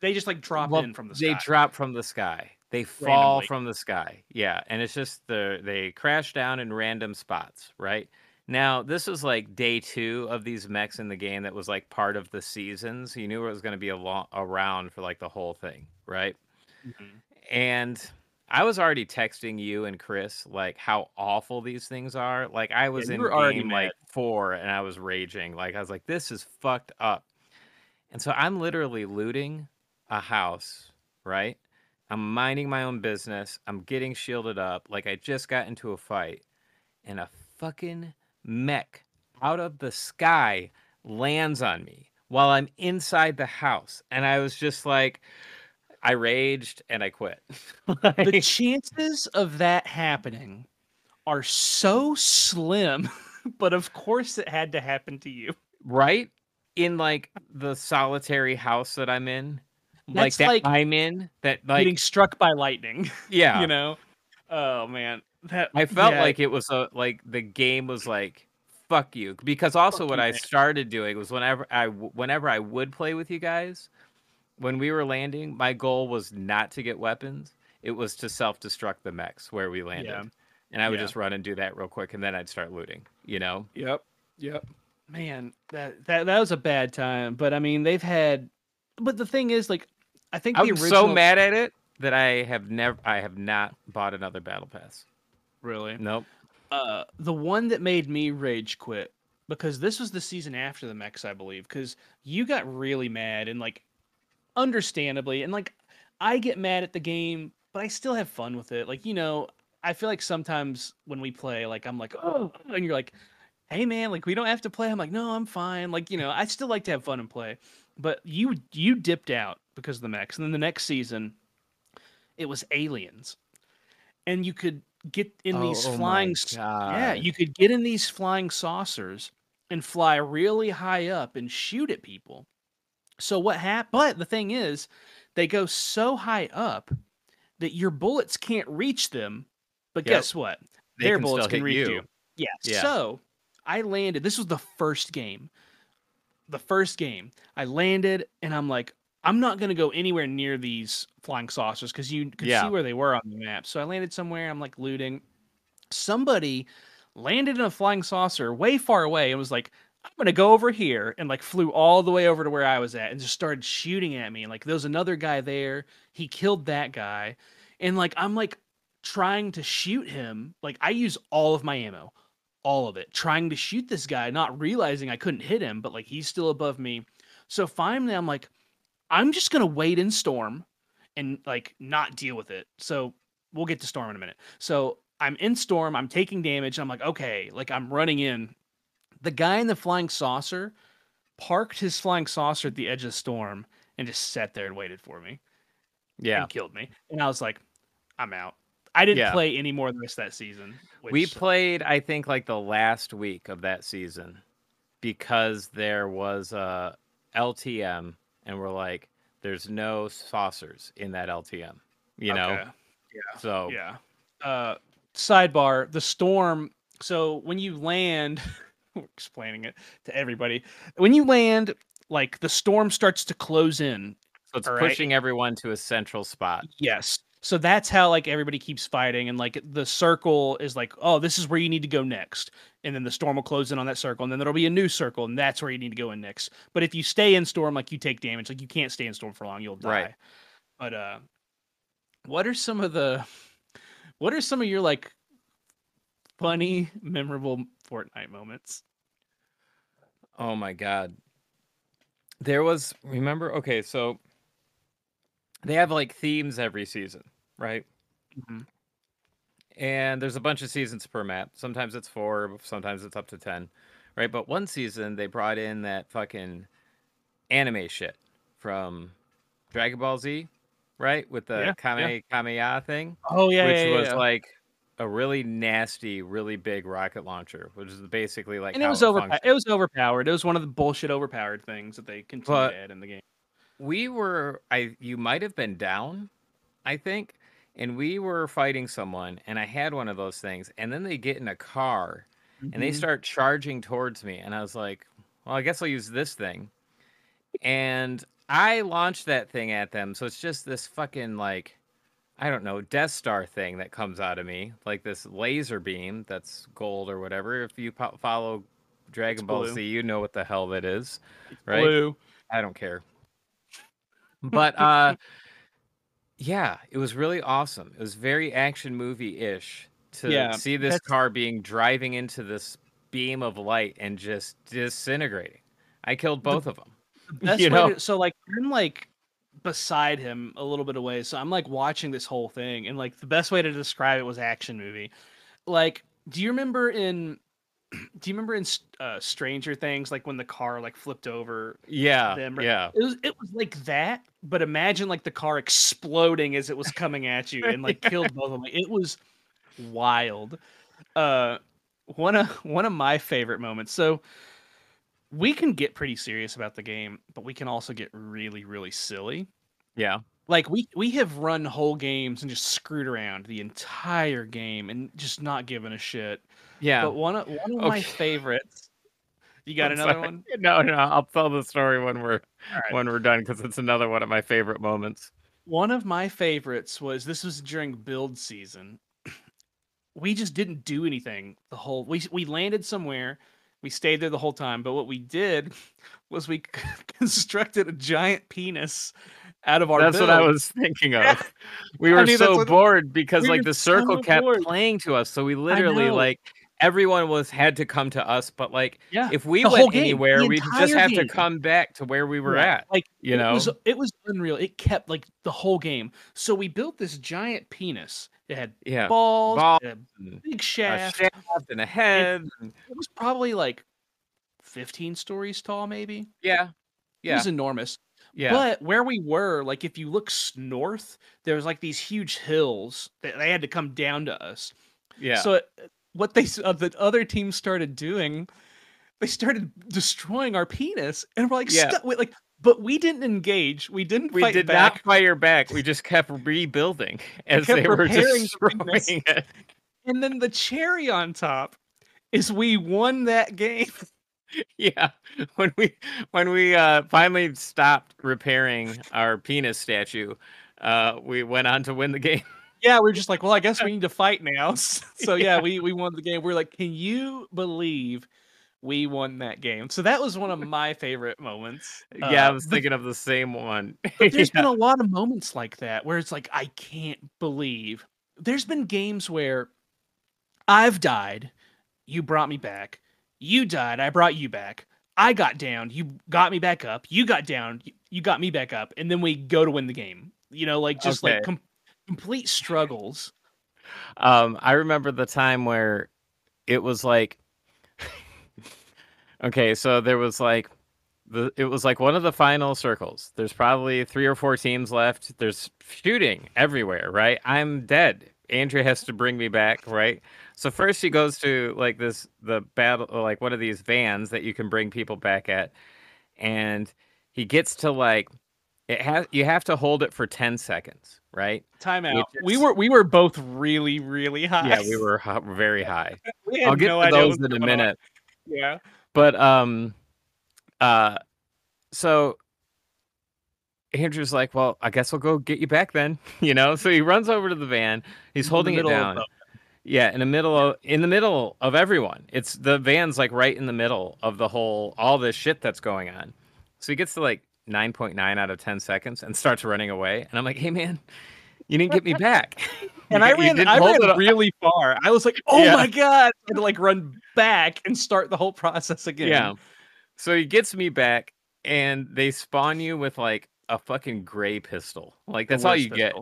Speaker 1: they just like drop
Speaker 3: well,
Speaker 1: in from the sky.
Speaker 3: they drop from the sky. They fall
Speaker 1: Randomly.
Speaker 3: from the sky. Yeah, and it's just the they crash down in random spots, right? Now, this was like day 2 of these mechs in the game that was like part of the season, so you knew it was going to be a lo- around for like the whole thing, right? Mm-hmm. And I was already texting you and Chris like how awful these things are. Like I was
Speaker 1: you
Speaker 3: in game
Speaker 1: mad.
Speaker 3: like 4 and I was raging. Like I was like this is fucked up. And so I'm literally looting a house, right? I'm minding my own business. I'm getting shielded up. Like I just got into a fight, and a fucking mech out of the sky lands on me while I'm inside the house. And I was just like, I raged and I quit.
Speaker 1: The chances of that happening are so slim, but of course it had to happen to you.
Speaker 3: right? In like the solitary house that I'm in. like that
Speaker 1: like
Speaker 3: I'm in that like
Speaker 1: Getting struck by lightning,
Speaker 3: yeah
Speaker 1: you know? Oh man. That
Speaker 3: I felt
Speaker 1: yeah,
Speaker 3: like it was a like the game was like fuck you because also
Speaker 1: Fuck
Speaker 3: what
Speaker 1: you,
Speaker 3: I
Speaker 1: man.
Speaker 3: started doing was whenever I whenever I would play with you guys when we were landing my goal was not to get weapons it was to self-destruct the mechs where we landed
Speaker 1: Yeah.
Speaker 3: and I would
Speaker 1: Yeah.
Speaker 3: just run and do that real quick and then I'd start looting you know
Speaker 1: Yep. Yep. Man, that that that was a bad time. But I mean, they've had. But the thing is, like, I think the
Speaker 3: I'm
Speaker 1: original.
Speaker 3: so mad at it that I have never I have not bought another battle pass
Speaker 1: Really.
Speaker 3: nope
Speaker 1: Uh, the one that made me rage quit because this was the season after the mechs, I believe. Because you got really mad and like, understandably, and like, I get mad at the game, but I still have fun with it. Like, you know, I feel like sometimes when we play, like, I'm like, oh, and you're like, hey man, like we don't have to play. I'm like, no, I'm fine. Like, you know, I still like to have fun and play. But you you dipped out because of the mechs, and then the next season, it was aliens, and you could get in oh, these
Speaker 3: Oh
Speaker 1: flying yeah, you could get in these flying saucers and fly really high up and shoot at people. So what happened? But the thing is, they go so high up that your bullets can't reach them. But
Speaker 3: Yep.
Speaker 1: guess what?
Speaker 3: They
Speaker 1: Their
Speaker 3: can
Speaker 1: bullets can reach
Speaker 3: you.
Speaker 1: you. Yeah.
Speaker 3: Yeah.
Speaker 1: So I landed. This was the first game. The first game. I landed and I'm like, I'm not gonna go anywhere near these flying saucers because you could
Speaker 3: Yeah.
Speaker 1: see where they were on the map. So I landed somewhere. I'm like looting. Somebody landed in a flying saucer way far away and was like, I'm gonna go over here and like flew all the way over to where I was at and just started shooting at me. And like there's another guy there. He killed that guy. And like I'm like trying to shoot him. Like I use all of my ammo. All of it. Trying to shoot this guy, not realizing I couldn't hit him, but like he's still above me. So finally I'm like, I'm just gonna wait in storm and like not deal with it. So we'll get to storm in a minute. So I'm in storm, I'm taking damage. I'm like, okay, like I'm running in. The guy in the flying saucer parked his flying saucer at the edge of storm and just sat there and waited for me
Speaker 3: yeah
Speaker 1: and killed me. And I was like, I'm out. I didn't
Speaker 3: Yeah.
Speaker 1: play any more of that season.
Speaker 3: we played i think like the last week of that season because there was a ltm and we're like there's no saucers in that ltm you know
Speaker 1: Okay.
Speaker 3: so
Speaker 1: Yeah. Uh, sidebar: the storm. So when you land, we're explaining it to everybody. When you land, like the storm starts to close in.
Speaker 3: so it's
Speaker 1: all right.
Speaker 3: pushing everyone to a central spot
Speaker 1: Yes. So that's how like everybody keeps fighting, and like the circle is like, oh, this is where you need to go next, and then the storm will close in on that circle, and then there'll be a new circle, and that's where you need to go in next. But if you stay in storm, like you take damage, like you can't stay in storm for long, you'll die.
Speaker 3: Right.
Speaker 1: But uh, what are some of the, what are some of your like funny, memorable Fortnite moments?
Speaker 3: oh my god there was remember okay so they have like themes every season right
Speaker 1: Mhm.
Speaker 3: and there's a bunch of seasons per map. Sometimes it's four, sometimes it's up to ten, right? But one season they brought in that fucking anime shit from Dragon Ball Z, right? With the
Speaker 1: Yeah,
Speaker 3: Kame Kamehameha thing,
Speaker 1: Oh yeah,
Speaker 3: which
Speaker 1: yeah, yeah,
Speaker 3: was
Speaker 1: yeah.
Speaker 3: like a really nasty, really big rocket launcher, which is basically like
Speaker 1: and it was over. It was overpowered. It was one of the bullshit overpowered things that they continued
Speaker 3: But-
Speaker 1: to add in the game.
Speaker 3: We were I you might have been down, I think, and we were fighting someone and I had one of those things and then they get in a car and they
Speaker 1: Mhm.
Speaker 3: start charging towards me and I was like, well, I guess I'll use this thing. And I launched that thing at them. So it's just this fucking like I don't know, Death Star thing that comes out of me, like this laser beam that's gold or whatever. If you po- follow Dragon
Speaker 1: It's
Speaker 3: Ball
Speaker 1: blue.
Speaker 3: Z, you know what the hell that is, right?
Speaker 1: Blue.
Speaker 3: I don't care. But uh yeah, it was really awesome. It was very action movie-ish to
Speaker 1: Yeah,
Speaker 3: see this
Speaker 1: that's-
Speaker 3: car being driving into this beam of light and just disintegrating. I killed both of them.
Speaker 1: The best
Speaker 3: You know?
Speaker 1: to- so like I'm like beside him a little bit away, so I'm like watching this whole thing, and like the best way to describe it was action movie. Like, do you remember in? Do you remember in uh, Stranger Things, like when the car like flipped over?
Speaker 3: Yeah.
Speaker 1: them, right?
Speaker 3: Yeah.
Speaker 1: It was it was like that, but imagine like the car exploding as it was coming at you and like killed both of them. Like, it was wild. Uh, one of one of my favorite moments. So we can get pretty serious about the game, but we can also get really really silly.
Speaker 3: Yeah.
Speaker 1: Like we we have run whole games and just screwed around the entire game and just not giving a shit.
Speaker 3: Yeah.
Speaker 1: But one of one of my favorites. You got
Speaker 3: I'm
Speaker 1: another
Speaker 3: sorry.
Speaker 1: one?
Speaker 3: No, no, I'll tell the story when we're
Speaker 1: right.
Speaker 3: when we're done because it's another one of my favorite moments.
Speaker 1: One of my favorites was this was during build season. We just didn't do anything the whole we we landed somewhere. We stayed there the whole time, but what we did was we constructed a giant penis out of our
Speaker 3: That's what I was thinking
Speaker 1: Yeah.
Speaker 3: of. We
Speaker 1: I
Speaker 3: were
Speaker 1: mean,
Speaker 3: so bored because
Speaker 1: we
Speaker 3: like the circle
Speaker 1: so
Speaker 3: kept
Speaker 1: bored.
Speaker 3: playing to us, so we literally like everyone was had to come to us. But like
Speaker 1: Yeah.
Speaker 3: if we
Speaker 1: The
Speaker 3: went anywhere, we'd just have to come back to where we were
Speaker 1: Right.
Speaker 3: at.
Speaker 1: Like
Speaker 3: You
Speaker 1: it
Speaker 3: know?
Speaker 1: was it was unreal. It kept like the whole game. So we built this giant penis. It had
Speaker 3: Yeah.
Speaker 1: balls,
Speaker 3: Balls
Speaker 1: it had
Speaker 3: and
Speaker 1: a big shaft.
Speaker 3: shaft and a head. and-
Speaker 1: It was probably like 15 stories tall, maybe.
Speaker 3: Yeah. Yeah.
Speaker 1: It was enormous.
Speaker 3: Yeah.
Speaker 1: But where we were, like if you look north, there was like these huge hills that they had to come down to us.
Speaker 3: yeah.
Speaker 1: So it, what they uh, the other team started doing, they started destroying our penis, and we're like,
Speaker 3: Yeah.
Speaker 1: "Stop- wait, like, but we didn't engage. We didn't
Speaker 3: we did
Speaker 1: back.
Speaker 3: not fire back. We just kept rebuilding as
Speaker 1: kept
Speaker 3: they were
Speaker 1: repairing the
Speaker 3: destroying it.
Speaker 1: And then the cherry on top is we won that game.
Speaker 3: Yeah, when we when we uh, finally stopped repairing our penis statue, uh, we went on to win the game.
Speaker 1: Yeah, we are just like, well, I guess we need to fight now. So yeah, we we won the game. We're like, can you believe we won that game? So that was one of my favorite moments.
Speaker 3: yeah, I
Speaker 1: Uh,
Speaker 3: was
Speaker 1: but-
Speaker 3: thinking of the same one.
Speaker 1: But there's
Speaker 3: Yeah.
Speaker 1: been a lot of moments like that where it's like I can't believe. There's been games where I've died, you brought me back. You died, I brought you back. I got down, you got me back up. You got down, you got me back up, and then we go to win the game. You know, like just
Speaker 3: Okay.
Speaker 1: like com- complete struggles.
Speaker 3: Um, I remember the time where it was like, okay, so there was like, the it was like one of the final circles. There's probably three or four teams left. There's shooting everywhere, right? I'm dead. Andrew has to bring me back, right? So first he goes to like this the battle, like one of these vans that you can bring people back at, and he gets to like it has you have to hold it for ten seconds, right?
Speaker 1: Timeout. We
Speaker 3: is-
Speaker 1: were we were both really really high.
Speaker 3: Yeah, we were very high.
Speaker 1: We
Speaker 3: I'll get
Speaker 1: no
Speaker 3: to those in a
Speaker 1: going on.
Speaker 3: minute.
Speaker 1: Yeah.
Speaker 3: But um uh so Andrew's like, Well, I guess we'll go get you back then. You know? So he runs over to the van, he's holding it down. Yeah, in the middle of in the middle of everyone. It's the van's like right in the middle of the whole all this shit that's going on. So he gets to like 9.9 out of 10 seconds and starts running away. And I'm like, hey man, you didn't get me back.
Speaker 1: And I ran, I ran really far. I was like, "Oh
Speaker 3: Yeah.
Speaker 1: my god!" I had to like run back and start the whole process again.
Speaker 3: Yeah. So he gets me back, and they spawn you with like a fucking gray pistol. Like that's all you get.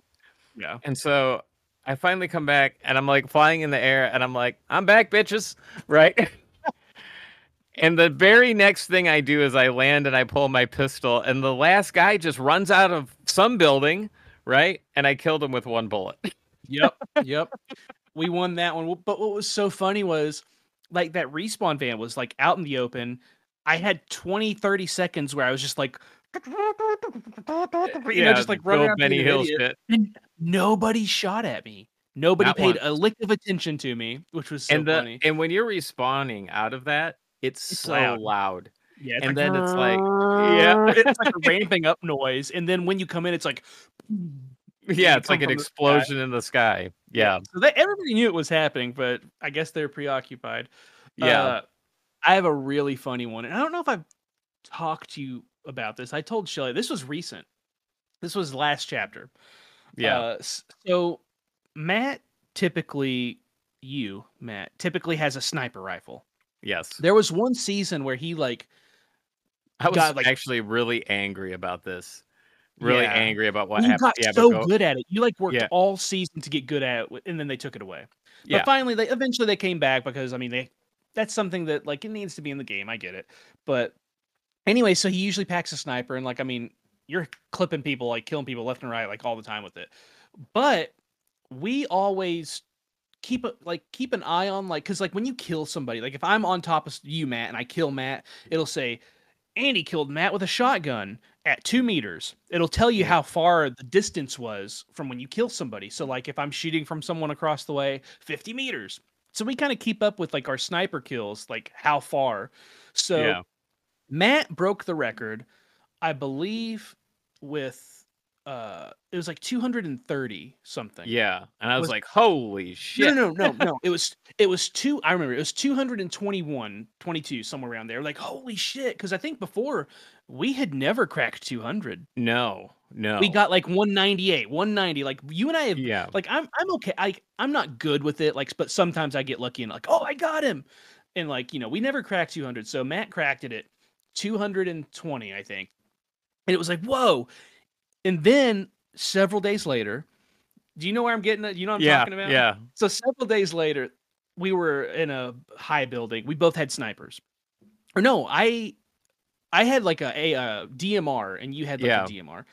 Speaker 1: Yeah.
Speaker 3: And so I finally come back, and I'm like flying in the air, and I'm like, I'm back, bitches, right? and the very next thing I do is I land and I pull my pistol, and the last guy just runs out of some building, right? And I killed him with one bullet.
Speaker 1: Yep. Yep. we won that one. But what was so funny was like that respawn van was like out in the open. I had 20, 30 seconds where I was just like, you know, just like running
Speaker 3: Bill
Speaker 1: around being
Speaker 3: Benny
Speaker 1: an
Speaker 3: Hill shit.
Speaker 1: And nobody shot at me. Nobody
Speaker 3: Not
Speaker 1: paid
Speaker 3: once.
Speaker 1: a lick of attention to me, which was so
Speaker 3: and the
Speaker 1: funny.
Speaker 3: and when you're respawning out of that, it's,
Speaker 1: It's
Speaker 3: so
Speaker 1: loud.
Speaker 3: loud.
Speaker 1: Yeah, it's
Speaker 3: and
Speaker 1: like,
Speaker 3: then it's like- yeah.
Speaker 1: it's like a ramping up noise, and then when you come in, it's like,
Speaker 3: Yeah, it's like an
Speaker 1: from the
Speaker 3: explosion in the sky. Yeah.
Speaker 1: So they, everybody knew it was happening, but I guess they're preoccupied.
Speaker 3: Yeah.
Speaker 1: Uh, I have a really funny one, and I don't know if I've talked to you about this. I told Shelly this was recent. This was last chapter.
Speaker 3: yeah.
Speaker 1: Uh, so Matt typically, you Matt typically has a sniper rifle.
Speaker 3: yes.
Speaker 1: There was one season where he like
Speaker 3: I was
Speaker 1: got, like-
Speaker 3: actually really angry about this. Really
Speaker 1: Yeah.
Speaker 3: angry about what
Speaker 1: you
Speaker 3: happened.
Speaker 1: got
Speaker 3: yeah,
Speaker 1: so
Speaker 3: go-
Speaker 1: good at it. You like worked
Speaker 3: Yeah.
Speaker 1: all season to get good at it, and then they took it away.
Speaker 3: Yeah.
Speaker 1: But finally, they eventually they came back because I mean they that's something that like it needs to be in the game. I get it, but anyway, so he usually packs a sniper, and like I mean, you're clipping people, like killing people left and right, like all the time with it. But we always keep a, like keep an eye on like because like when you kill somebody, like if I'm on top of you, Matt, and I kill Matt, it'll say. Andy killed Matt with a shotgun at two meters. It'll tell you how far the distance was from when you kill somebody. So, like, if I'm shooting from someone across the way, 50 meters. So, we kind of keep up with like our sniper kills, like how far. So,
Speaker 3: Yeah.
Speaker 1: Matt broke the record, I believe, with uh, it was like 230 something.
Speaker 3: Yeah. And I was,
Speaker 1: Was-
Speaker 3: like, holy shit.
Speaker 1: No, no, no, no. It was it was two. I remember it was 221, 22, somewhere around there. Like, holy shit! Because I think before we had never cracked 200.
Speaker 3: No. No.
Speaker 1: We got like 198, 190. Like you and I have.
Speaker 3: Yeah.
Speaker 1: Like I'm I'm okay. I I'm not good with it. Like, but sometimes I get lucky and like, oh, I got him. And like you know, we never cracked 200. So Matt cracked it 220, I think. And it was like, whoa. And then several days later, do you know where I'm getting at? You know what I'm
Speaker 3: yeah.
Speaker 1: talking about?
Speaker 3: Yeah.
Speaker 1: So several days later, we were in a high building. We both had snipers. Or no, I I had like a, a, uh DMR and you had like
Speaker 3: Yeah.
Speaker 1: a DMR.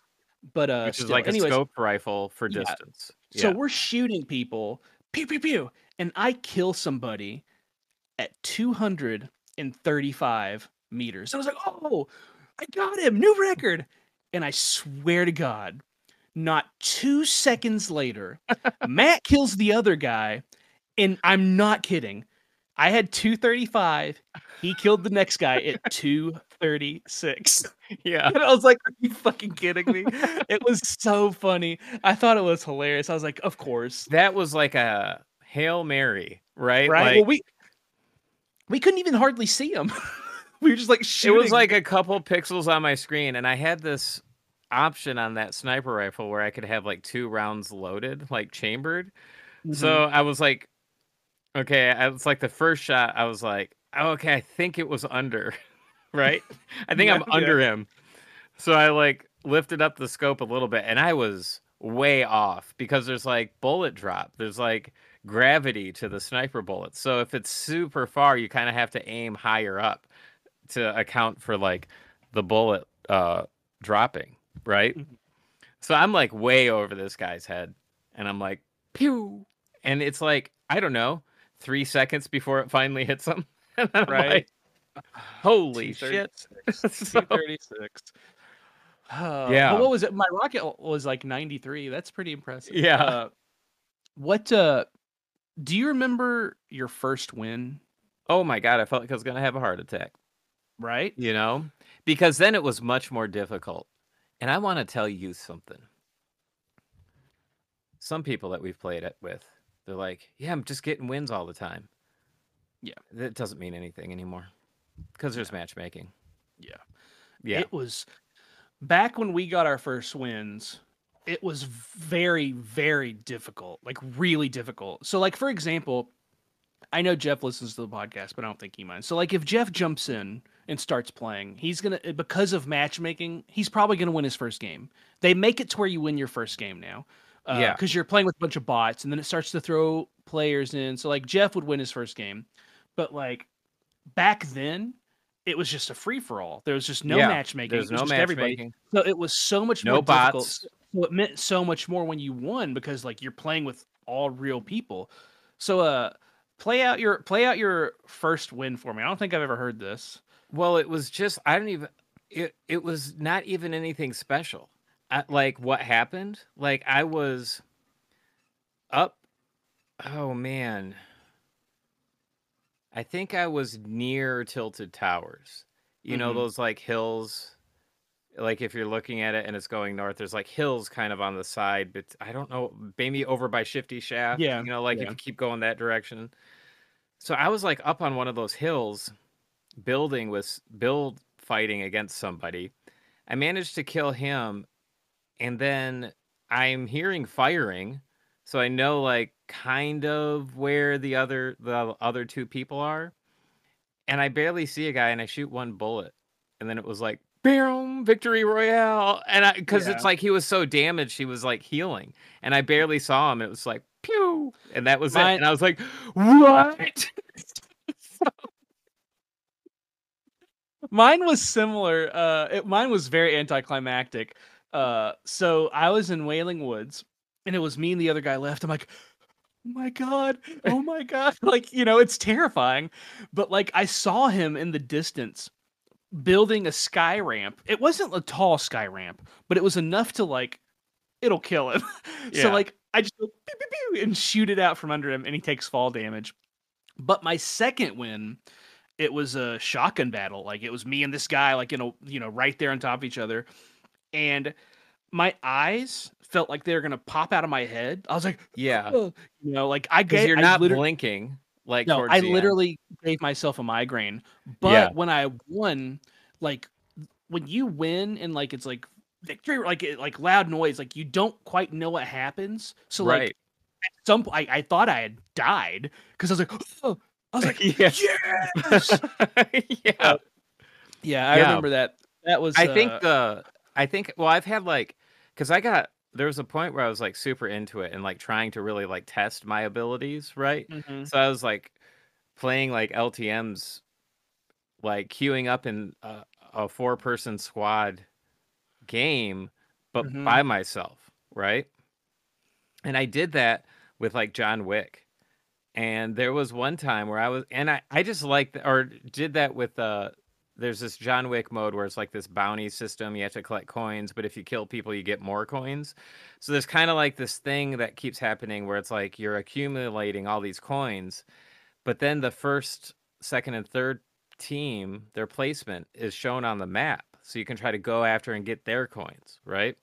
Speaker 1: But uh
Speaker 3: Which is
Speaker 1: still,
Speaker 3: like
Speaker 1: anyways,
Speaker 3: a scope rifle for
Speaker 1: Yeah.
Speaker 3: distance.
Speaker 1: so we're shooting people, pew pew pew, and I kill somebody at 235 meters. I was like, "Oh, I got him, new record!" And I swear to God, not two seconds later, Matt kills the other guy, and I'm not kidding. I had 235. He killed the next guy at 236.
Speaker 3: yeah.
Speaker 1: And I was like, Are you fucking kidding me? it was so funny. I thought it was hilarious. I was like, Of course.
Speaker 3: That was like a Hail Mary, right?
Speaker 1: Right?
Speaker 3: Like,
Speaker 1: well, we we couldn't even hardly see him. we were just like
Speaker 3: it was like a couple pixels on my screen, and I had this option on that sniper rifle where I could have like two rounds loaded, like chambered.
Speaker 1: Mhm.
Speaker 3: So I was like, okay, I was like the first shot, I was like, oh, okay, I think it was under, right? I think I'm
Speaker 1: Yeah, yeah.
Speaker 3: under him. So I like lifted up the scope a little bit and I was way off because there's like bullet drop. There's like gravity to the sniper bullets. So if it's super far, you kind of have to aim higher up to account for like the bullet uh dropping, right?
Speaker 1: Mhm.
Speaker 3: So I'm like way over this guy's head and I'm like pew and it's like I don't know, 3 seconds before it finally hits him.
Speaker 1: Right.
Speaker 3: like, holy shit.
Speaker 1: 236.
Speaker 3: So-
Speaker 1: 236. Oh,
Speaker 3: Yeah.
Speaker 1: But what was it? My rocket was like 93. That's pretty impressive.
Speaker 3: Yeah.
Speaker 1: Uh, what uh do you remember your first win?
Speaker 3: Oh my god, I felt like I was going to have a heart attack.
Speaker 1: Right?
Speaker 3: you know because then it was much more difficult and i want to tell you something some people that we've played it with they're like yeah i'm just getting wins all the time
Speaker 1: Yeah.
Speaker 3: that doesn't mean anything anymore because there's matchmaking
Speaker 1: Yeah.
Speaker 3: yeah
Speaker 1: It was back when we got our first wins. It was very, very difficult, like really difficult. So, like for example, I know Jeff listens to the podcast, but I don't think he minds. So, like if Jeff jumps in and starts playing, he's gonna because of matchmaking, he's probably gonna win his first game. They make it to where you win your first game now, uh,
Speaker 3: Yeah.
Speaker 1: because you're playing with a bunch of bots, and then it starts to throw players in. So, like Jeff would win his first game, but like back then. It was just a free for all. There was just no
Speaker 3: Yeah,
Speaker 1: matchmaking.
Speaker 3: there's
Speaker 1: it was
Speaker 3: no
Speaker 1: just everybody.
Speaker 3: matchmaking
Speaker 1: So it was so much
Speaker 3: No
Speaker 1: more difficult.
Speaker 3: bots.
Speaker 1: So it meant so much more when you won because like you're playing with all real people. So uh play out your play out your first win for me. I don't think I've ever heard this.
Speaker 3: Well it was just i don't even it, it was not even anything special I, like what happened like i was up oh man i think i was near tilted towers you know
Speaker 1: Mhm.
Speaker 3: those like hills like if you're looking at it and it's going north, there's like hills kind of on the side, but I don't know, maybe over by Shifty Shaft.
Speaker 1: Yeah,
Speaker 3: You know, like
Speaker 1: yeah.
Speaker 3: if you keep going that direction. So I was like up on one of those hills, building with build fighting against somebody. I managed to kill him, and then I'm hearing firing, so I know like kind of where the other the other two people are. And I barely see a guy, and I shoot one bullet, and then it was like boom, victory royale, and I because
Speaker 1: Yeah.
Speaker 3: it's like he was so damaged, he was like healing, and I barely saw him. It was like pew, and that was it. And I was like, what?
Speaker 1: Mine was similar. Uh, it, mine was very anticlimactic. Uh, so I was in Wailing Woods, and it was me and the other guy left. I'm like, oh my god, oh my god, like you know, it's terrifying. But like, I saw him in the distance building a sky ramp. It wasn't a tall sky ramp, but it was enough to like, it'll kill him. so like, I just go pew, pew, pew, and shoot it out from under him, and he takes fall damage. But my second win it was a shotgun battle. Like it was me and this guy, like you know, you know, right there on top of each other, and my eyes felt like they were gonna pop out of my head. I was like,
Speaker 3: yeah,
Speaker 1: "Ugh," you know, like I gave,
Speaker 3: you're
Speaker 1: I
Speaker 3: not blinking. Like
Speaker 1: no, I
Speaker 3: the end.
Speaker 1: literally gave myself a migraine. But
Speaker 3: Yeah.
Speaker 1: when I won, like when you win and like it's like victory, like it, like loud noise, like you don't quite know what happens. So like at some point, I, I thought I had died because I was like, oh, I was like,
Speaker 3: Yeah.
Speaker 1: yes.
Speaker 3: yeah.
Speaker 1: Yeah, I
Speaker 3: Yeah.
Speaker 1: remember that. That was.
Speaker 3: I think
Speaker 1: uh,
Speaker 3: the I think well I've had like because I got there was a point where I was like super into it and like trying to really like test my abilities, right?
Speaker 1: mhm.
Speaker 3: So I was like playing like LTM's like queuing up in a, a four person squad game, but
Speaker 1: Mhm.
Speaker 3: by myself, right? And I did that with like John Wick. And there was one time where I was, and I, I just liked, or did that with, uh, there's this John Wick mode where it's like this bounty system. You have to collect coins, but if you kill people, you get more coins. So there's kind of like this thing that keeps happening where it's like you're accumulating all these coins, but then the first, second, and third team, their placement is shown on the map. So you can try to go after and get their coins, right?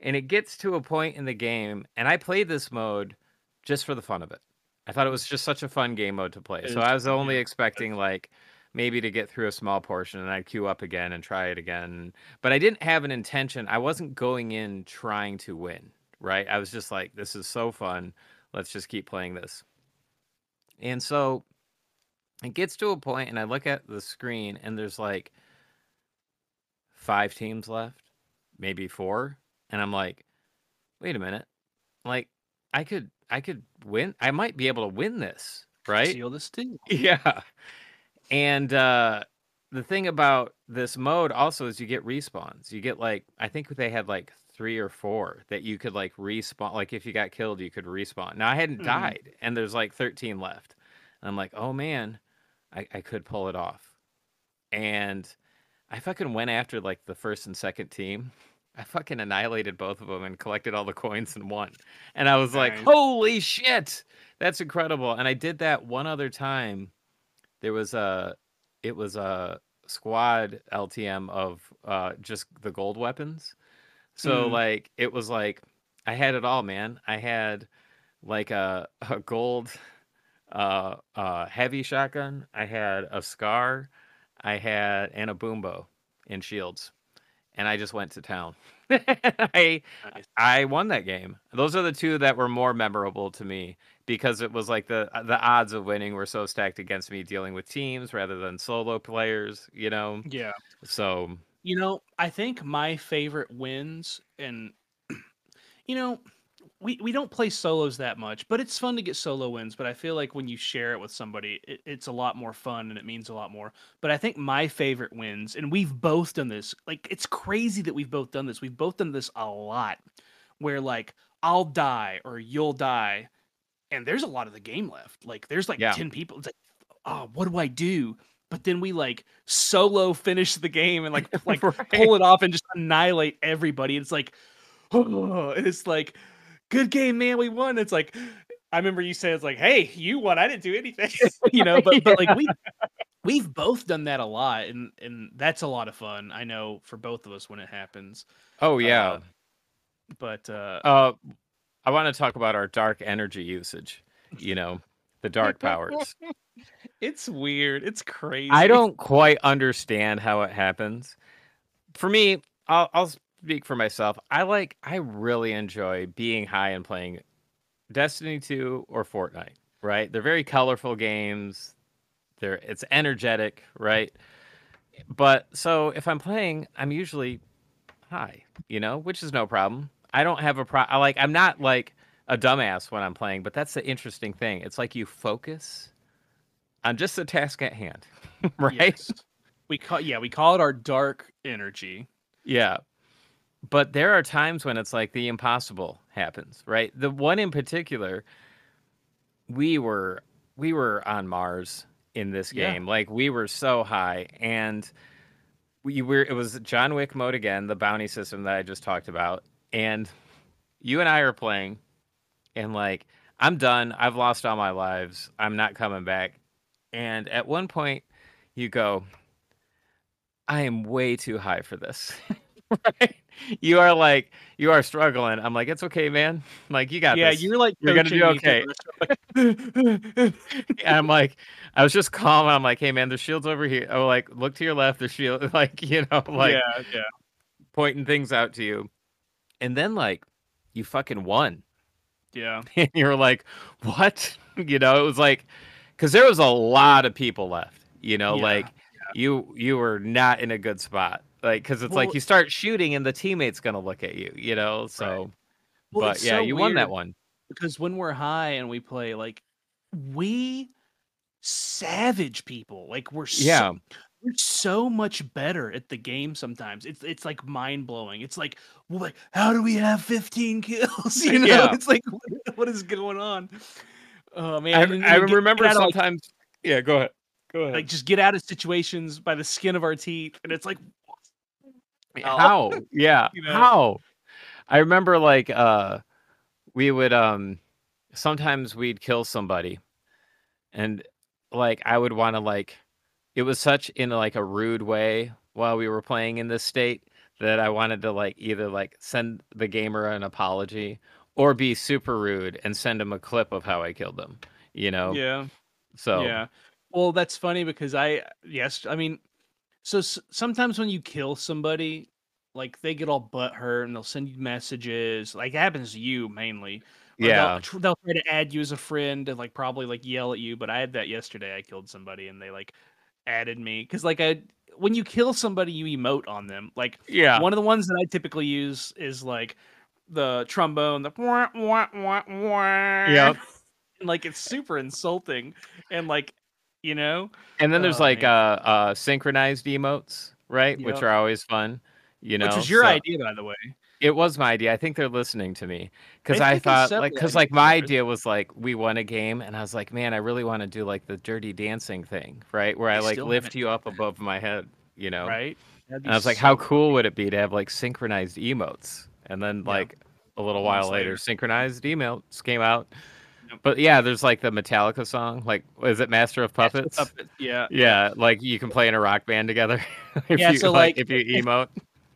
Speaker 3: And it gets to a point in the game, and I played this mode just for the fun of it. I thought it was just such a fun game mode to play.
Speaker 1: It
Speaker 3: So
Speaker 1: is
Speaker 3: I was only
Speaker 1: yeah.
Speaker 3: expecting like maybe to get through a small portion and I'd queue up again and try it again. But I didn't have an intention. I wasn't going in trying to win, right? I was just like, this is so fun. Let's just keep playing this. And so it gets to a point and I look at the screen and there's like five teams left, maybe four. And I'm like, wait a minute. Like I could I could win. I might be able to win this, right?
Speaker 1: Seal this steal.
Speaker 3: Yeah. And uh the thing about this mode also is you get respawns. You get like I think they had like three or four that you could like respawn. Like if you got killed, you could respawn. Now I hadn't
Speaker 1: Mhm.
Speaker 3: died, and there's like 13 left. And I'm like, oh man, I, I could pull it off. And I fucking went after like the first and second team. I fucking annihilated both of them and collected all the coins and won. And I was like, holy shit, that's incredible. And I did that one other time. There was a, it was a squad LTM of uh, just the gold weapons. So
Speaker 1: Mm.
Speaker 3: like it was like I had it all, man. I had like a, a gold uh, uh, heavy shotgun. I had a scar. I had and a boom bow in shields, and I just went to town. I
Speaker 1: Nice.
Speaker 3: I won that game. Those are the two that were more memorable to me because it was like the uh, the odds of winning were so stacked against me dealing with teams rather than solo players. You know,
Speaker 1: Yeah.
Speaker 3: so
Speaker 1: You know, I think my favorite wins, and you know, we we don't play solos that much, but it's fun to get solo wins. But I feel like when you share it with somebody, it, it's a lot more fun and it means a lot more. But I think my favorite wins, and we've both done this. Like it's crazy that we've both done this. We've both done this a lot, where like I'll die or you'll die, and there's a lot of the game left. Like there's like
Speaker 3: Yeah.
Speaker 1: ten people. It's like, oh, what do I do? But then we like solo finish the game and like like
Speaker 3: Right.
Speaker 1: pull it off and just annihilate everybody. It's like, oh, it's like, good game, man. We won. It's like, I remember you said it's like, hey, you won. I didn't do anything, you know. But but like we We've both done that a lot, and and that's a lot of fun. I know for both of us when it happens.
Speaker 3: Oh yeah.
Speaker 1: Uh, but uh,
Speaker 3: Uh, I want to talk about our dark energy usage. You know, the dark powers.
Speaker 1: it's weird. It's crazy.
Speaker 3: I don't quite understand how it happens. For me, I'll, I'll speak for myself. I like, I really enjoy being high and playing Destiny 2 or Fortnite, right? They're very colorful games. They're, it's energetic, right? But so if I'm playing, I'm usually high, you know, which is no problem. I don't have a pro. I like, I'm not like a dumbass when I'm playing, but that's the interesting thing. It's like you focus on just the task at hand, right?
Speaker 1: Yes. We call yeah, we call it our dark energy.
Speaker 3: Yeah. But there are times when it's like the impossible happens, right? The one in particular, we were we were on Mars in this
Speaker 1: Yeah.
Speaker 3: game. Like we were so high and we were it was John Wick mode again, the bounty system that I just talked about. And you and I are playing and like I'm done. I've lost all my lives. I'm not coming back. And at one point you go, I am way too high for this. right? You are like, you are struggling. I'm like, it's okay, man. Like, you got
Speaker 1: yeah,
Speaker 3: this.
Speaker 1: you're like
Speaker 3: You're gonna do okay.
Speaker 1: the
Speaker 3: I'm like, I was just calm. I'm like, hey, man, there's shields over here. Oh, like, look to your left. There's shield. Like, you know, like
Speaker 1: yeah, yeah.
Speaker 3: pointing things out to you. And then, like, you fucking won.
Speaker 1: Yeah.
Speaker 3: and you're like, what? You know, it was like, because there was a lot of people left. You know,
Speaker 1: Yeah,
Speaker 3: like you you were not in a good spot. Like, because it's like you start shooting and the teammate's gonna look at you. You know, so.
Speaker 1: Well,
Speaker 3: but yeah,
Speaker 1: so
Speaker 3: you won that one.
Speaker 1: because when we're high and we play, like we savage people. Like we're so,
Speaker 3: Yeah,
Speaker 1: we're so much better at the game sometimes. It's it's like mind blowing. It's like, well, like how do we have 15 kills? You know,
Speaker 3: Yeah.
Speaker 1: it's like what- what is going on? Oh man,
Speaker 3: I, I
Speaker 1: get-
Speaker 3: remember
Speaker 1: get out of,
Speaker 3: sometimes. yeah, go ahead. Go ahead.
Speaker 1: like just get out of situations by the skin of our teeth, and it's like how?
Speaker 3: how yeah
Speaker 1: You know?
Speaker 3: how i remember like uh we would um sometimes we'd kill somebody and like i would want to like it was such in like a rude way while we were playing in this state that i wanted to like either like send the gamer an apology or be super rude and send him a clip of how i killed them you know
Speaker 1: yeah.
Speaker 3: so
Speaker 1: Yeah. Well, that's funny because I yes, I mean, so s- sometimes when you kill somebody, like they get all butt hurt and they'll send you messages. Like it happens to you mainly. or
Speaker 3: yeah
Speaker 1: They'll, they'll try to add you as a friend and like probably like yell at you. But I had that yesterday. I killed somebody and they like added me because like I when you kill somebody, you emote on them. Like
Speaker 3: yeah
Speaker 1: one of the ones that I typically use is like the trombone, the wah, wah, wah, wah. Like it's super insulting and like you know
Speaker 3: And then there's
Speaker 1: Oh,
Speaker 3: like uh uh synchronized emotes, right? Which are always fun. You know,
Speaker 1: which was your
Speaker 3: so-
Speaker 1: idea by the way
Speaker 3: It was my idea. I think they're listening to me because
Speaker 1: They've
Speaker 3: I thought like because like my idea was like we won a game and I was like, man, I really want to do like the dirty dancing thing, right? Where I
Speaker 1: They
Speaker 3: like lift you up above my head, you know?
Speaker 1: right
Speaker 3: And I was like,
Speaker 1: so
Speaker 3: how cool would it be to have like synchronized emotes? And then
Speaker 1: Yeah.
Speaker 3: like a little while later,
Speaker 1: later.
Speaker 3: synchronized emotes came out. But yeah, there's like the Metallica song, like is it Master of
Speaker 1: Master
Speaker 3: Puppets?
Speaker 1: Yeah
Speaker 3: Yeah, like you can play in a rock band together. if
Speaker 1: Yeah,
Speaker 3: you,
Speaker 1: so,
Speaker 3: like,
Speaker 1: like,
Speaker 3: if you
Speaker 1: if-
Speaker 3: emote.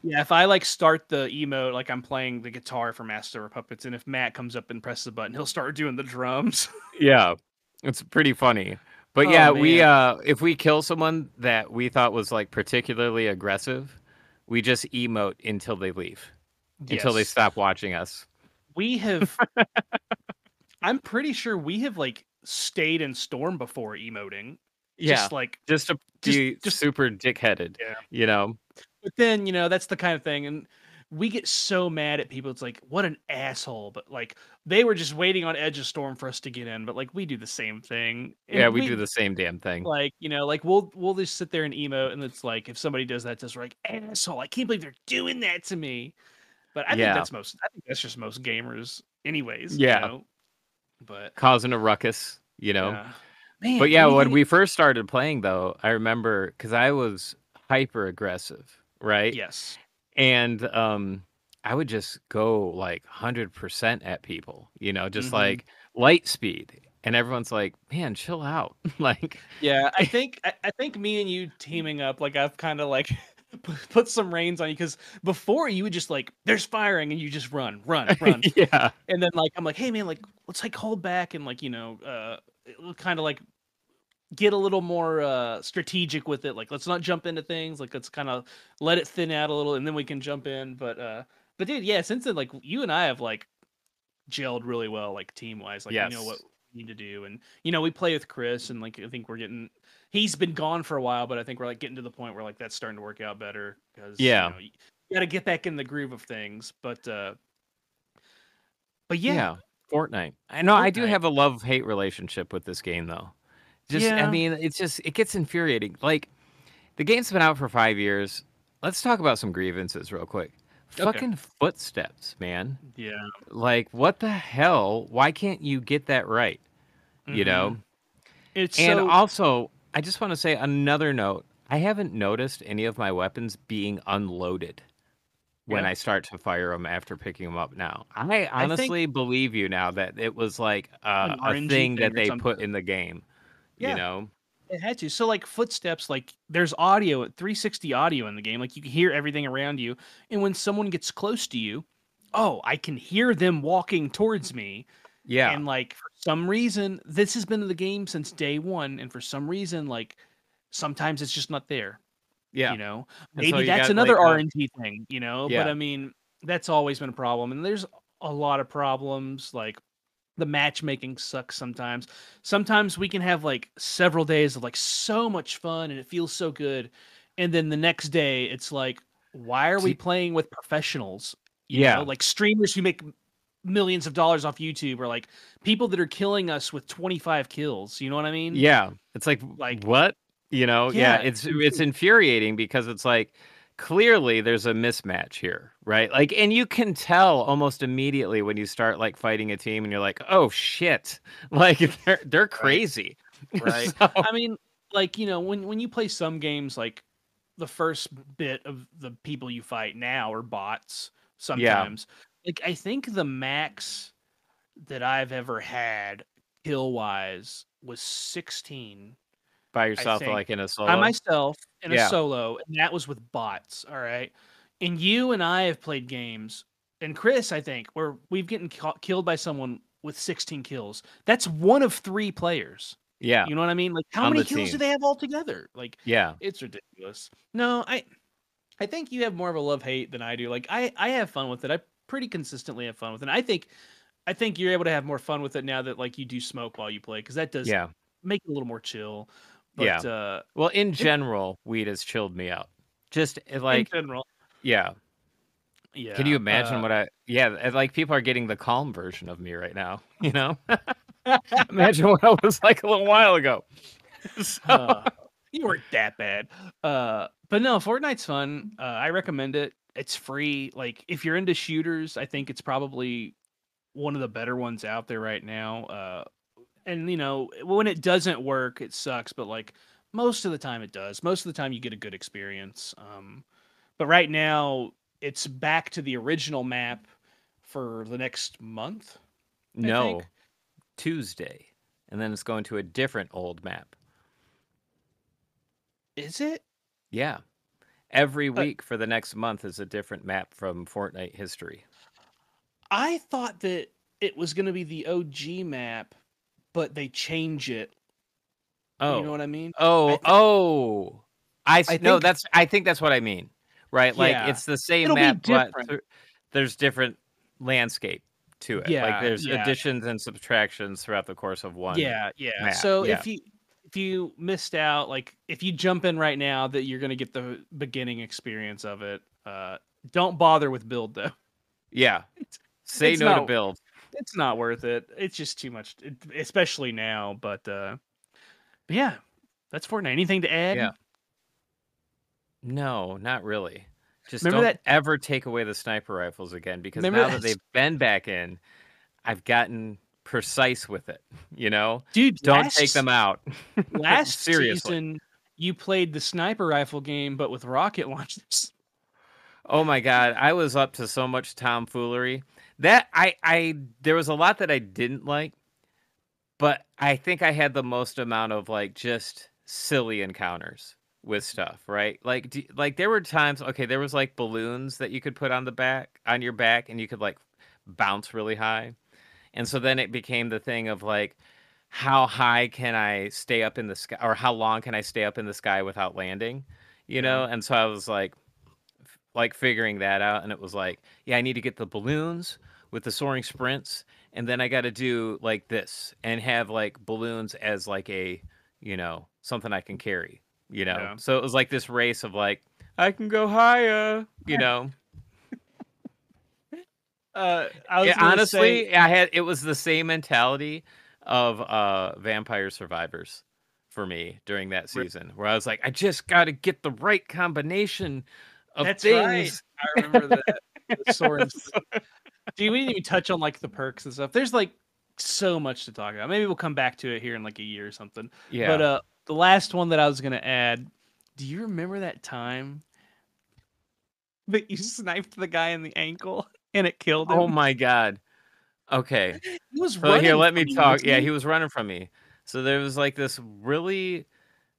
Speaker 1: yeah if i like start the emote like i'm playing the guitar for master of puppets and if matt comes up and presses the button he'll start doing the drums
Speaker 3: Yeah, it's pretty funny. But
Speaker 1: Oh,
Speaker 3: yeah, we uh if we kill someone that we thought was like particularly aggressive, we just emote until they leave, until they stop watching us.
Speaker 1: we have i'm pretty sure we have like stayed in storm before emoting
Speaker 3: Yeah,
Speaker 1: just like
Speaker 3: just to
Speaker 1: just-
Speaker 3: be
Speaker 1: just-
Speaker 3: super dickheaded.
Speaker 1: Yeah.
Speaker 3: You know.
Speaker 1: But then, you know, that's the kind of thing. And we get so mad at people. It's like, what an asshole. But like, they were just waiting on Edge of Storm for us to get in. But like, we do the same thing. And
Speaker 3: yeah, we, do the same damn thing.
Speaker 1: Like, you know, like we'll we'll just sit there and emote, and it's like if somebody does that to us, we're like, asshole! I can't believe they're doing that to me. But I
Speaker 3: Yeah.
Speaker 1: think that's most. I think that's just most gamers, anyways.
Speaker 3: Yeah.
Speaker 1: You know? But
Speaker 3: Causing a ruckus, you know.
Speaker 1: yeah. man.
Speaker 3: But yeah, when we first started playing though, I remember because I was hyper aggressive, right?
Speaker 1: yes,
Speaker 3: and um i would just go like 100% at people you know just
Speaker 1: Mhm.
Speaker 3: like light speed and everyone's like, "Man, chill out." like,
Speaker 1: Yeah, I think I, I think me and you teaming up, like I've kind of like pu- put some reins on you because before you would just like there's firing and you just run, run, run,
Speaker 3: yeah,
Speaker 1: and then like I'm like, hey man, like let's like hold back and like you know, uh, kind of like get a little more uh strategic with it. Like let's not jump into things. Like let's kind of let it thin out a little, and then we can jump in. But uh, but dude, yeah, since then, like you and I have like gelled really well, like team wise. Like we know what we need to do, and you know we play with Chris, and like I think we're getting. He's been gone for a while, but I think we're like getting to the point where like that's starting to work out better because
Speaker 3: Yeah.
Speaker 1: you, know, you got to get back in the groove of things. But uh, but yeah,
Speaker 3: yeah. Fortnite. I know I do have a love hate relationship with this game though. Just I mean, it's just it gets infuriating. Like the game's been out for five years. Let's talk about some grievances real quick.
Speaker 1: Okay.
Speaker 3: Fucking footsteps, man.
Speaker 1: yeah,
Speaker 3: Like what the hell? Why can't you get that right? You
Speaker 1: Mhm.
Speaker 3: know?
Speaker 1: it's
Speaker 3: And
Speaker 1: so
Speaker 3: also, I just want to say another note. I haven't noticed any of my weapons being unloaded when
Speaker 1: Yeah.
Speaker 3: I start to fire them after picking them up now. I honestly believe you now that it was like uh, a thing that they put in the game.
Speaker 1: Yeah.
Speaker 3: You know?
Speaker 1: It had to. So like footsteps, like there's audio, 360 audio in the game. Like you can hear everything around you. And when someone gets close to you, oh, I can hear them walking towards me.
Speaker 3: Yeah.
Speaker 1: And like for some reason, this has been in the game since day one. And for some reason, like sometimes it's just not there.
Speaker 3: yeah.
Speaker 1: You know,
Speaker 3: And so
Speaker 1: maybe
Speaker 3: you
Speaker 1: that's
Speaker 3: got,
Speaker 1: another
Speaker 3: like,
Speaker 1: RNG thing, you know,
Speaker 3: Yeah.
Speaker 1: but I mean, that's always been a problem. And there's a lot of problems. Like the matchmaking sucks sometimes. Sometimes we can have like several days of like so much fun and it feels so good. And then the next day it's like, why are we playing with professionals? You
Speaker 3: Yeah.
Speaker 1: know, like streamers who make millions of dollars off YouTube or like people that are killing us with 25 kills. You know what I mean?
Speaker 3: Yeah. It's like,
Speaker 1: Like-
Speaker 3: what? You know, yeah,
Speaker 1: Yeah,
Speaker 3: it's it's infuriating because it's like clearly there's a mismatch here, right? Like and you can tell almost immediately when you start like fighting a team and you're like, "Oh shit." Like they're they're crazy.
Speaker 1: Right.
Speaker 3: So-
Speaker 1: I mean, like you know, when when you play some games, like the first bit of the people you fight now are bots. Sometimes, like I think the max that I've ever had kill wise was sixteen
Speaker 3: by yourself like in a solo.
Speaker 1: by myself in
Speaker 3: Yeah.
Speaker 1: a solo, and that was with bots. All right, and you and I have played games, and Chris, I think, where we've getting ca- killed by someone with sixteen kills. That's one of three players.
Speaker 3: yeah.
Speaker 1: You know what I mean? Like how
Speaker 3: On
Speaker 1: many kills do they have all together? Like
Speaker 3: Yeah.
Speaker 1: it's ridiculous. No, I I think you have more of a love hate than I do. Like I I have fun with it. I pretty consistently have fun with it. And I think I think you're able to have more fun with it now that like you do smoke while you play because that does
Speaker 3: Yeah.
Speaker 1: make it a little more chill. But
Speaker 3: Yeah.
Speaker 1: uh
Speaker 3: Well, in general, weed has chilled me out. Just
Speaker 1: in
Speaker 3: like
Speaker 1: general,
Speaker 3: yeah.
Speaker 1: yeah.
Speaker 3: Can you imagine
Speaker 1: uh,
Speaker 3: what I yeah, uh, like people are getting the calm version of me right now, you know? imagine what I was like a little while ago. So,
Speaker 1: uh, you weren't that bad. Uh, but no, Fortnite's fun. Uh, I recommend it. It's free. Like if you're into shooters, I think it's probably one of the better ones out there right now. Uh, and you know, when it doesn't work, it sucks. But like most of the time, it does. Most of the time, you get a good experience. Um, but right now, it's back to the original map for the next month. I
Speaker 3: no.
Speaker 1: think.
Speaker 3: Tuesday. And then it's going to a different old map.
Speaker 1: Is it?
Speaker 3: Yeah. Every
Speaker 1: Uh,
Speaker 3: week for the next month is a different map from Fortnite history.
Speaker 1: I thought that it was going to be the OG map, but they change it.
Speaker 3: Oh.
Speaker 1: You know what I mean?
Speaker 3: Oh,
Speaker 1: I
Speaker 3: oh. I, no,
Speaker 1: think-
Speaker 3: that's I think that's what I mean. Right? Like
Speaker 1: Yeah.
Speaker 3: it's the same
Speaker 1: It'll
Speaker 3: map but th- there's different landscape to it.
Speaker 1: Yeah, like
Speaker 3: there's
Speaker 1: yeah.
Speaker 3: additions and subtractions throughout the course of one.
Speaker 1: Yeah, yeah.
Speaker 3: map,
Speaker 1: So
Speaker 3: yeah.
Speaker 1: if you if you missed out, like if you jump in right now, that you're to get the beginning experience of it. Uh, don't bother with build though.
Speaker 3: Yeah. Say
Speaker 1: it's
Speaker 3: no to build.
Speaker 1: It's not worth it. It's just too much, especially now. But uh, but yeah, that's Fortnite. Anything to add?
Speaker 3: Yeah. No, not really. Just
Speaker 1: Remember
Speaker 3: don't
Speaker 1: that-
Speaker 3: ever take away the sniper rifles again because
Speaker 1: Remember
Speaker 3: now that
Speaker 1: that-
Speaker 3: they've been back in, I've gotten precise with it. You know,
Speaker 1: dude.
Speaker 3: don't
Speaker 1: last,
Speaker 3: take them out.
Speaker 1: Last
Speaker 3: Seriously.
Speaker 1: season, you played the sniper rifle game, but with rocket launchers.
Speaker 3: Oh my god, I was up to so much tomfoolery. That I I there was a lot that I didn't like. but I think I had the most amount of like just silly encounters with stuff, right? Like, do, like there were times. Okay, there was like balloons that you could put on the back on your back, and you could like bounce really high, and so then it became the thing of like, how high can I stay up in the sky, or how long can I stay up in the sky without landing? You know, and so I was like, f- like figuring that out, and it was like, yeah, I need to get the balloons with the soaring sprints, and then I got to do like this and have like balloons as like a, you know, something I can carry, you know.
Speaker 1: Yeah.
Speaker 3: So it was like this race of like I can go higher, you know.
Speaker 1: Uh, I was
Speaker 3: Yeah, honestly,
Speaker 1: say-
Speaker 3: I had it was the same mentality of uh Vampire Survivors for me during that season, where I was like, I just got to get the right combination of
Speaker 1: That's
Speaker 3: things.
Speaker 1: right. I remember that. the soaring sprints. Dude, we didn't even touch on like the perks and stuff. There's like so much to talk about. Maybe we'll come back to it here in like a year or something.
Speaker 3: Yeah,
Speaker 1: But uh, the last one that I was gonna add. Do you remember that time that you sniped the guy in the ankle and it killed him?
Speaker 3: oh my god. Okay.
Speaker 1: he was
Speaker 3: So
Speaker 1: running.
Speaker 3: here, let me talk. Yeah, he was running from me. So there was like this really,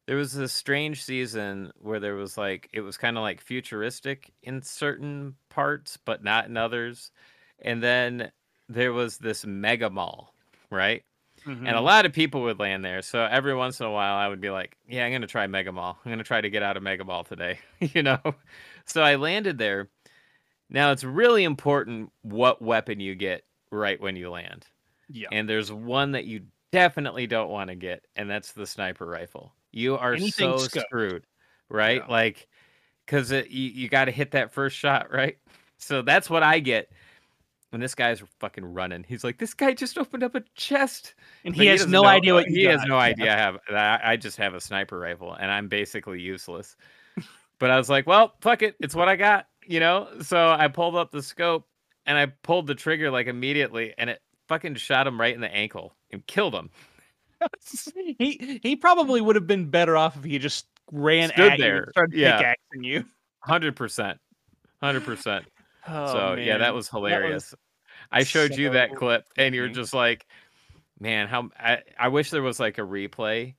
Speaker 3: there was this strange season where there was like it was kind of like futuristic in certain parts, but not in others. And then there was this mega mall, right? And a
Speaker 1: Mhm.
Speaker 3: lot of people would land there. So every once in a while, I would be like, "Yeah, I'm gonna try Mega Mall. I'm gonna try to get out of Mega Mall today," you know. So I landed there. Now it's really important what weapon you get right when you land.
Speaker 1: Yeah.
Speaker 3: And there's one that you definitely don't want to get, and that's the sniper rifle. You are
Speaker 1: Anything
Speaker 3: so screwed, right?
Speaker 1: Yeah.
Speaker 3: Like, because you, you got to hit that first shot, right? So that's what I get when this guy's fucking running. He's like, this guy just opened up a chest.
Speaker 1: and
Speaker 3: But
Speaker 1: he has no
Speaker 3: know-
Speaker 1: idea what
Speaker 3: he
Speaker 1: you
Speaker 3: has
Speaker 1: got.
Speaker 3: no
Speaker 1: Yeah.
Speaker 3: idea. I have I, I just have a sniper rifle, and I'm basically useless. but I was like, well, fuck it, it's what I got, you know. So I pulled up the scope and I pulled the trigger like immediately, and it fucking shot him right in the ankle and killed him.
Speaker 1: he he probably would have been better off if he just ran
Speaker 3: Stood
Speaker 1: at you
Speaker 3: there,
Speaker 1: and started
Speaker 3: yeah.
Speaker 1: pickaxing you.
Speaker 3: Hundred percent, hundred percent.
Speaker 1: Oh,
Speaker 3: So yeah, that was hilarious. I showed you that clip, and you're just like, man, how I, I wish there was like a replay,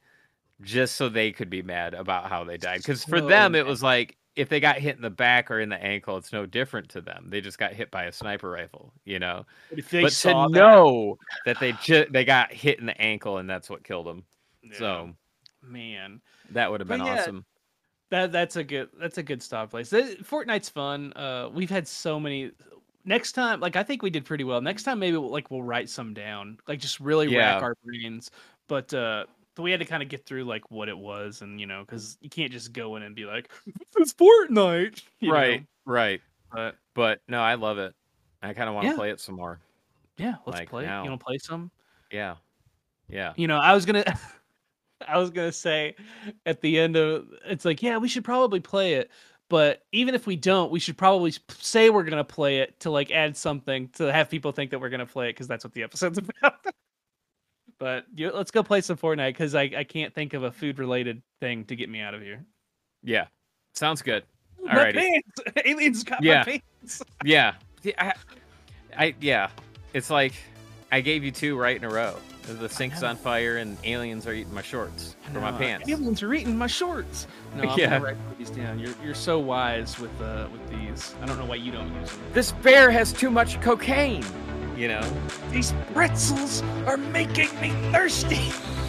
Speaker 3: just so they could be mad about how they died. Because for
Speaker 1: So
Speaker 3: them, it was like if they got hit in the back or in the ankle, it's no different to them. They just got hit by a sniper rifle, you know.
Speaker 1: But if they
Speaker 3: but
Speaker 1: saw
Speaker 3: to
Speaker 1: that-
Speaker 3: know that they ju- they got hit in the ankle and that's what killed them,
Speaker 1: Yeah,
Speaker 3: so
Speaker 1: man,
Speaker 3: that would have been
Speaker 1: yeah,
Speaker 3: awesome.
Speaker 1: that that's a good that's a good stop place. Fortnite's fun. Uh, we've had so many. Next time, like I think we did pretty well. Next time, maybe we'll, like we'll write some down, like just really
Speaker 3: Yeah.
Speaker 1: rack our brains. But uh, but we had to kind of get through like what it was, and you know, because you can't just go in and be like, "It's Fortnite," you know?
Speaker 3: Right, right.
Speaker 1: But
Speaker 3: But no, I love it. I kind of want to
Speaker 1: Yeah.
Speaker 3: play it some more.
Speaker 1: yeah, let's
Speaker 3: Like,
Speaker 1: play.
Speaker 3: now.
Speaker 1: You want to play some?
Speaker 3: Yeah, yeah.
Speaker 1: You know, I was gonna, I was gonna say, at the end of it's like, yeah, we should probably play it. But even if we don't, we should probably say we're gonna play it to like add something to have people think that we're gonna play it because that's what the episode's about. But you, let's go play some Fortnite because I, I can't think of a food related thing to get me out of here.
Speaker 3: Yeah, sounds good. Alrighty.
Speaker 1: pants! Aliens got
Speaker 3: Yeah.
Speaker 1: my pants.
Speaker 3: Yeah, Yeah, I, I, yeah. It's like I gave you two right in a row. The sink's on fire and aliens are eating my shorts or my pants.
Speaker 1: Aliens are eating my shorts. No, I'm
Speaker 3: Yeah.
Speaker 1: gonna write these down. You're you're so wise with uh with these. I don't know why you don't use them.
Speaker 3: This bear has too much cocaine. You know.
Speaker 1: These pretzels are making me thirsty.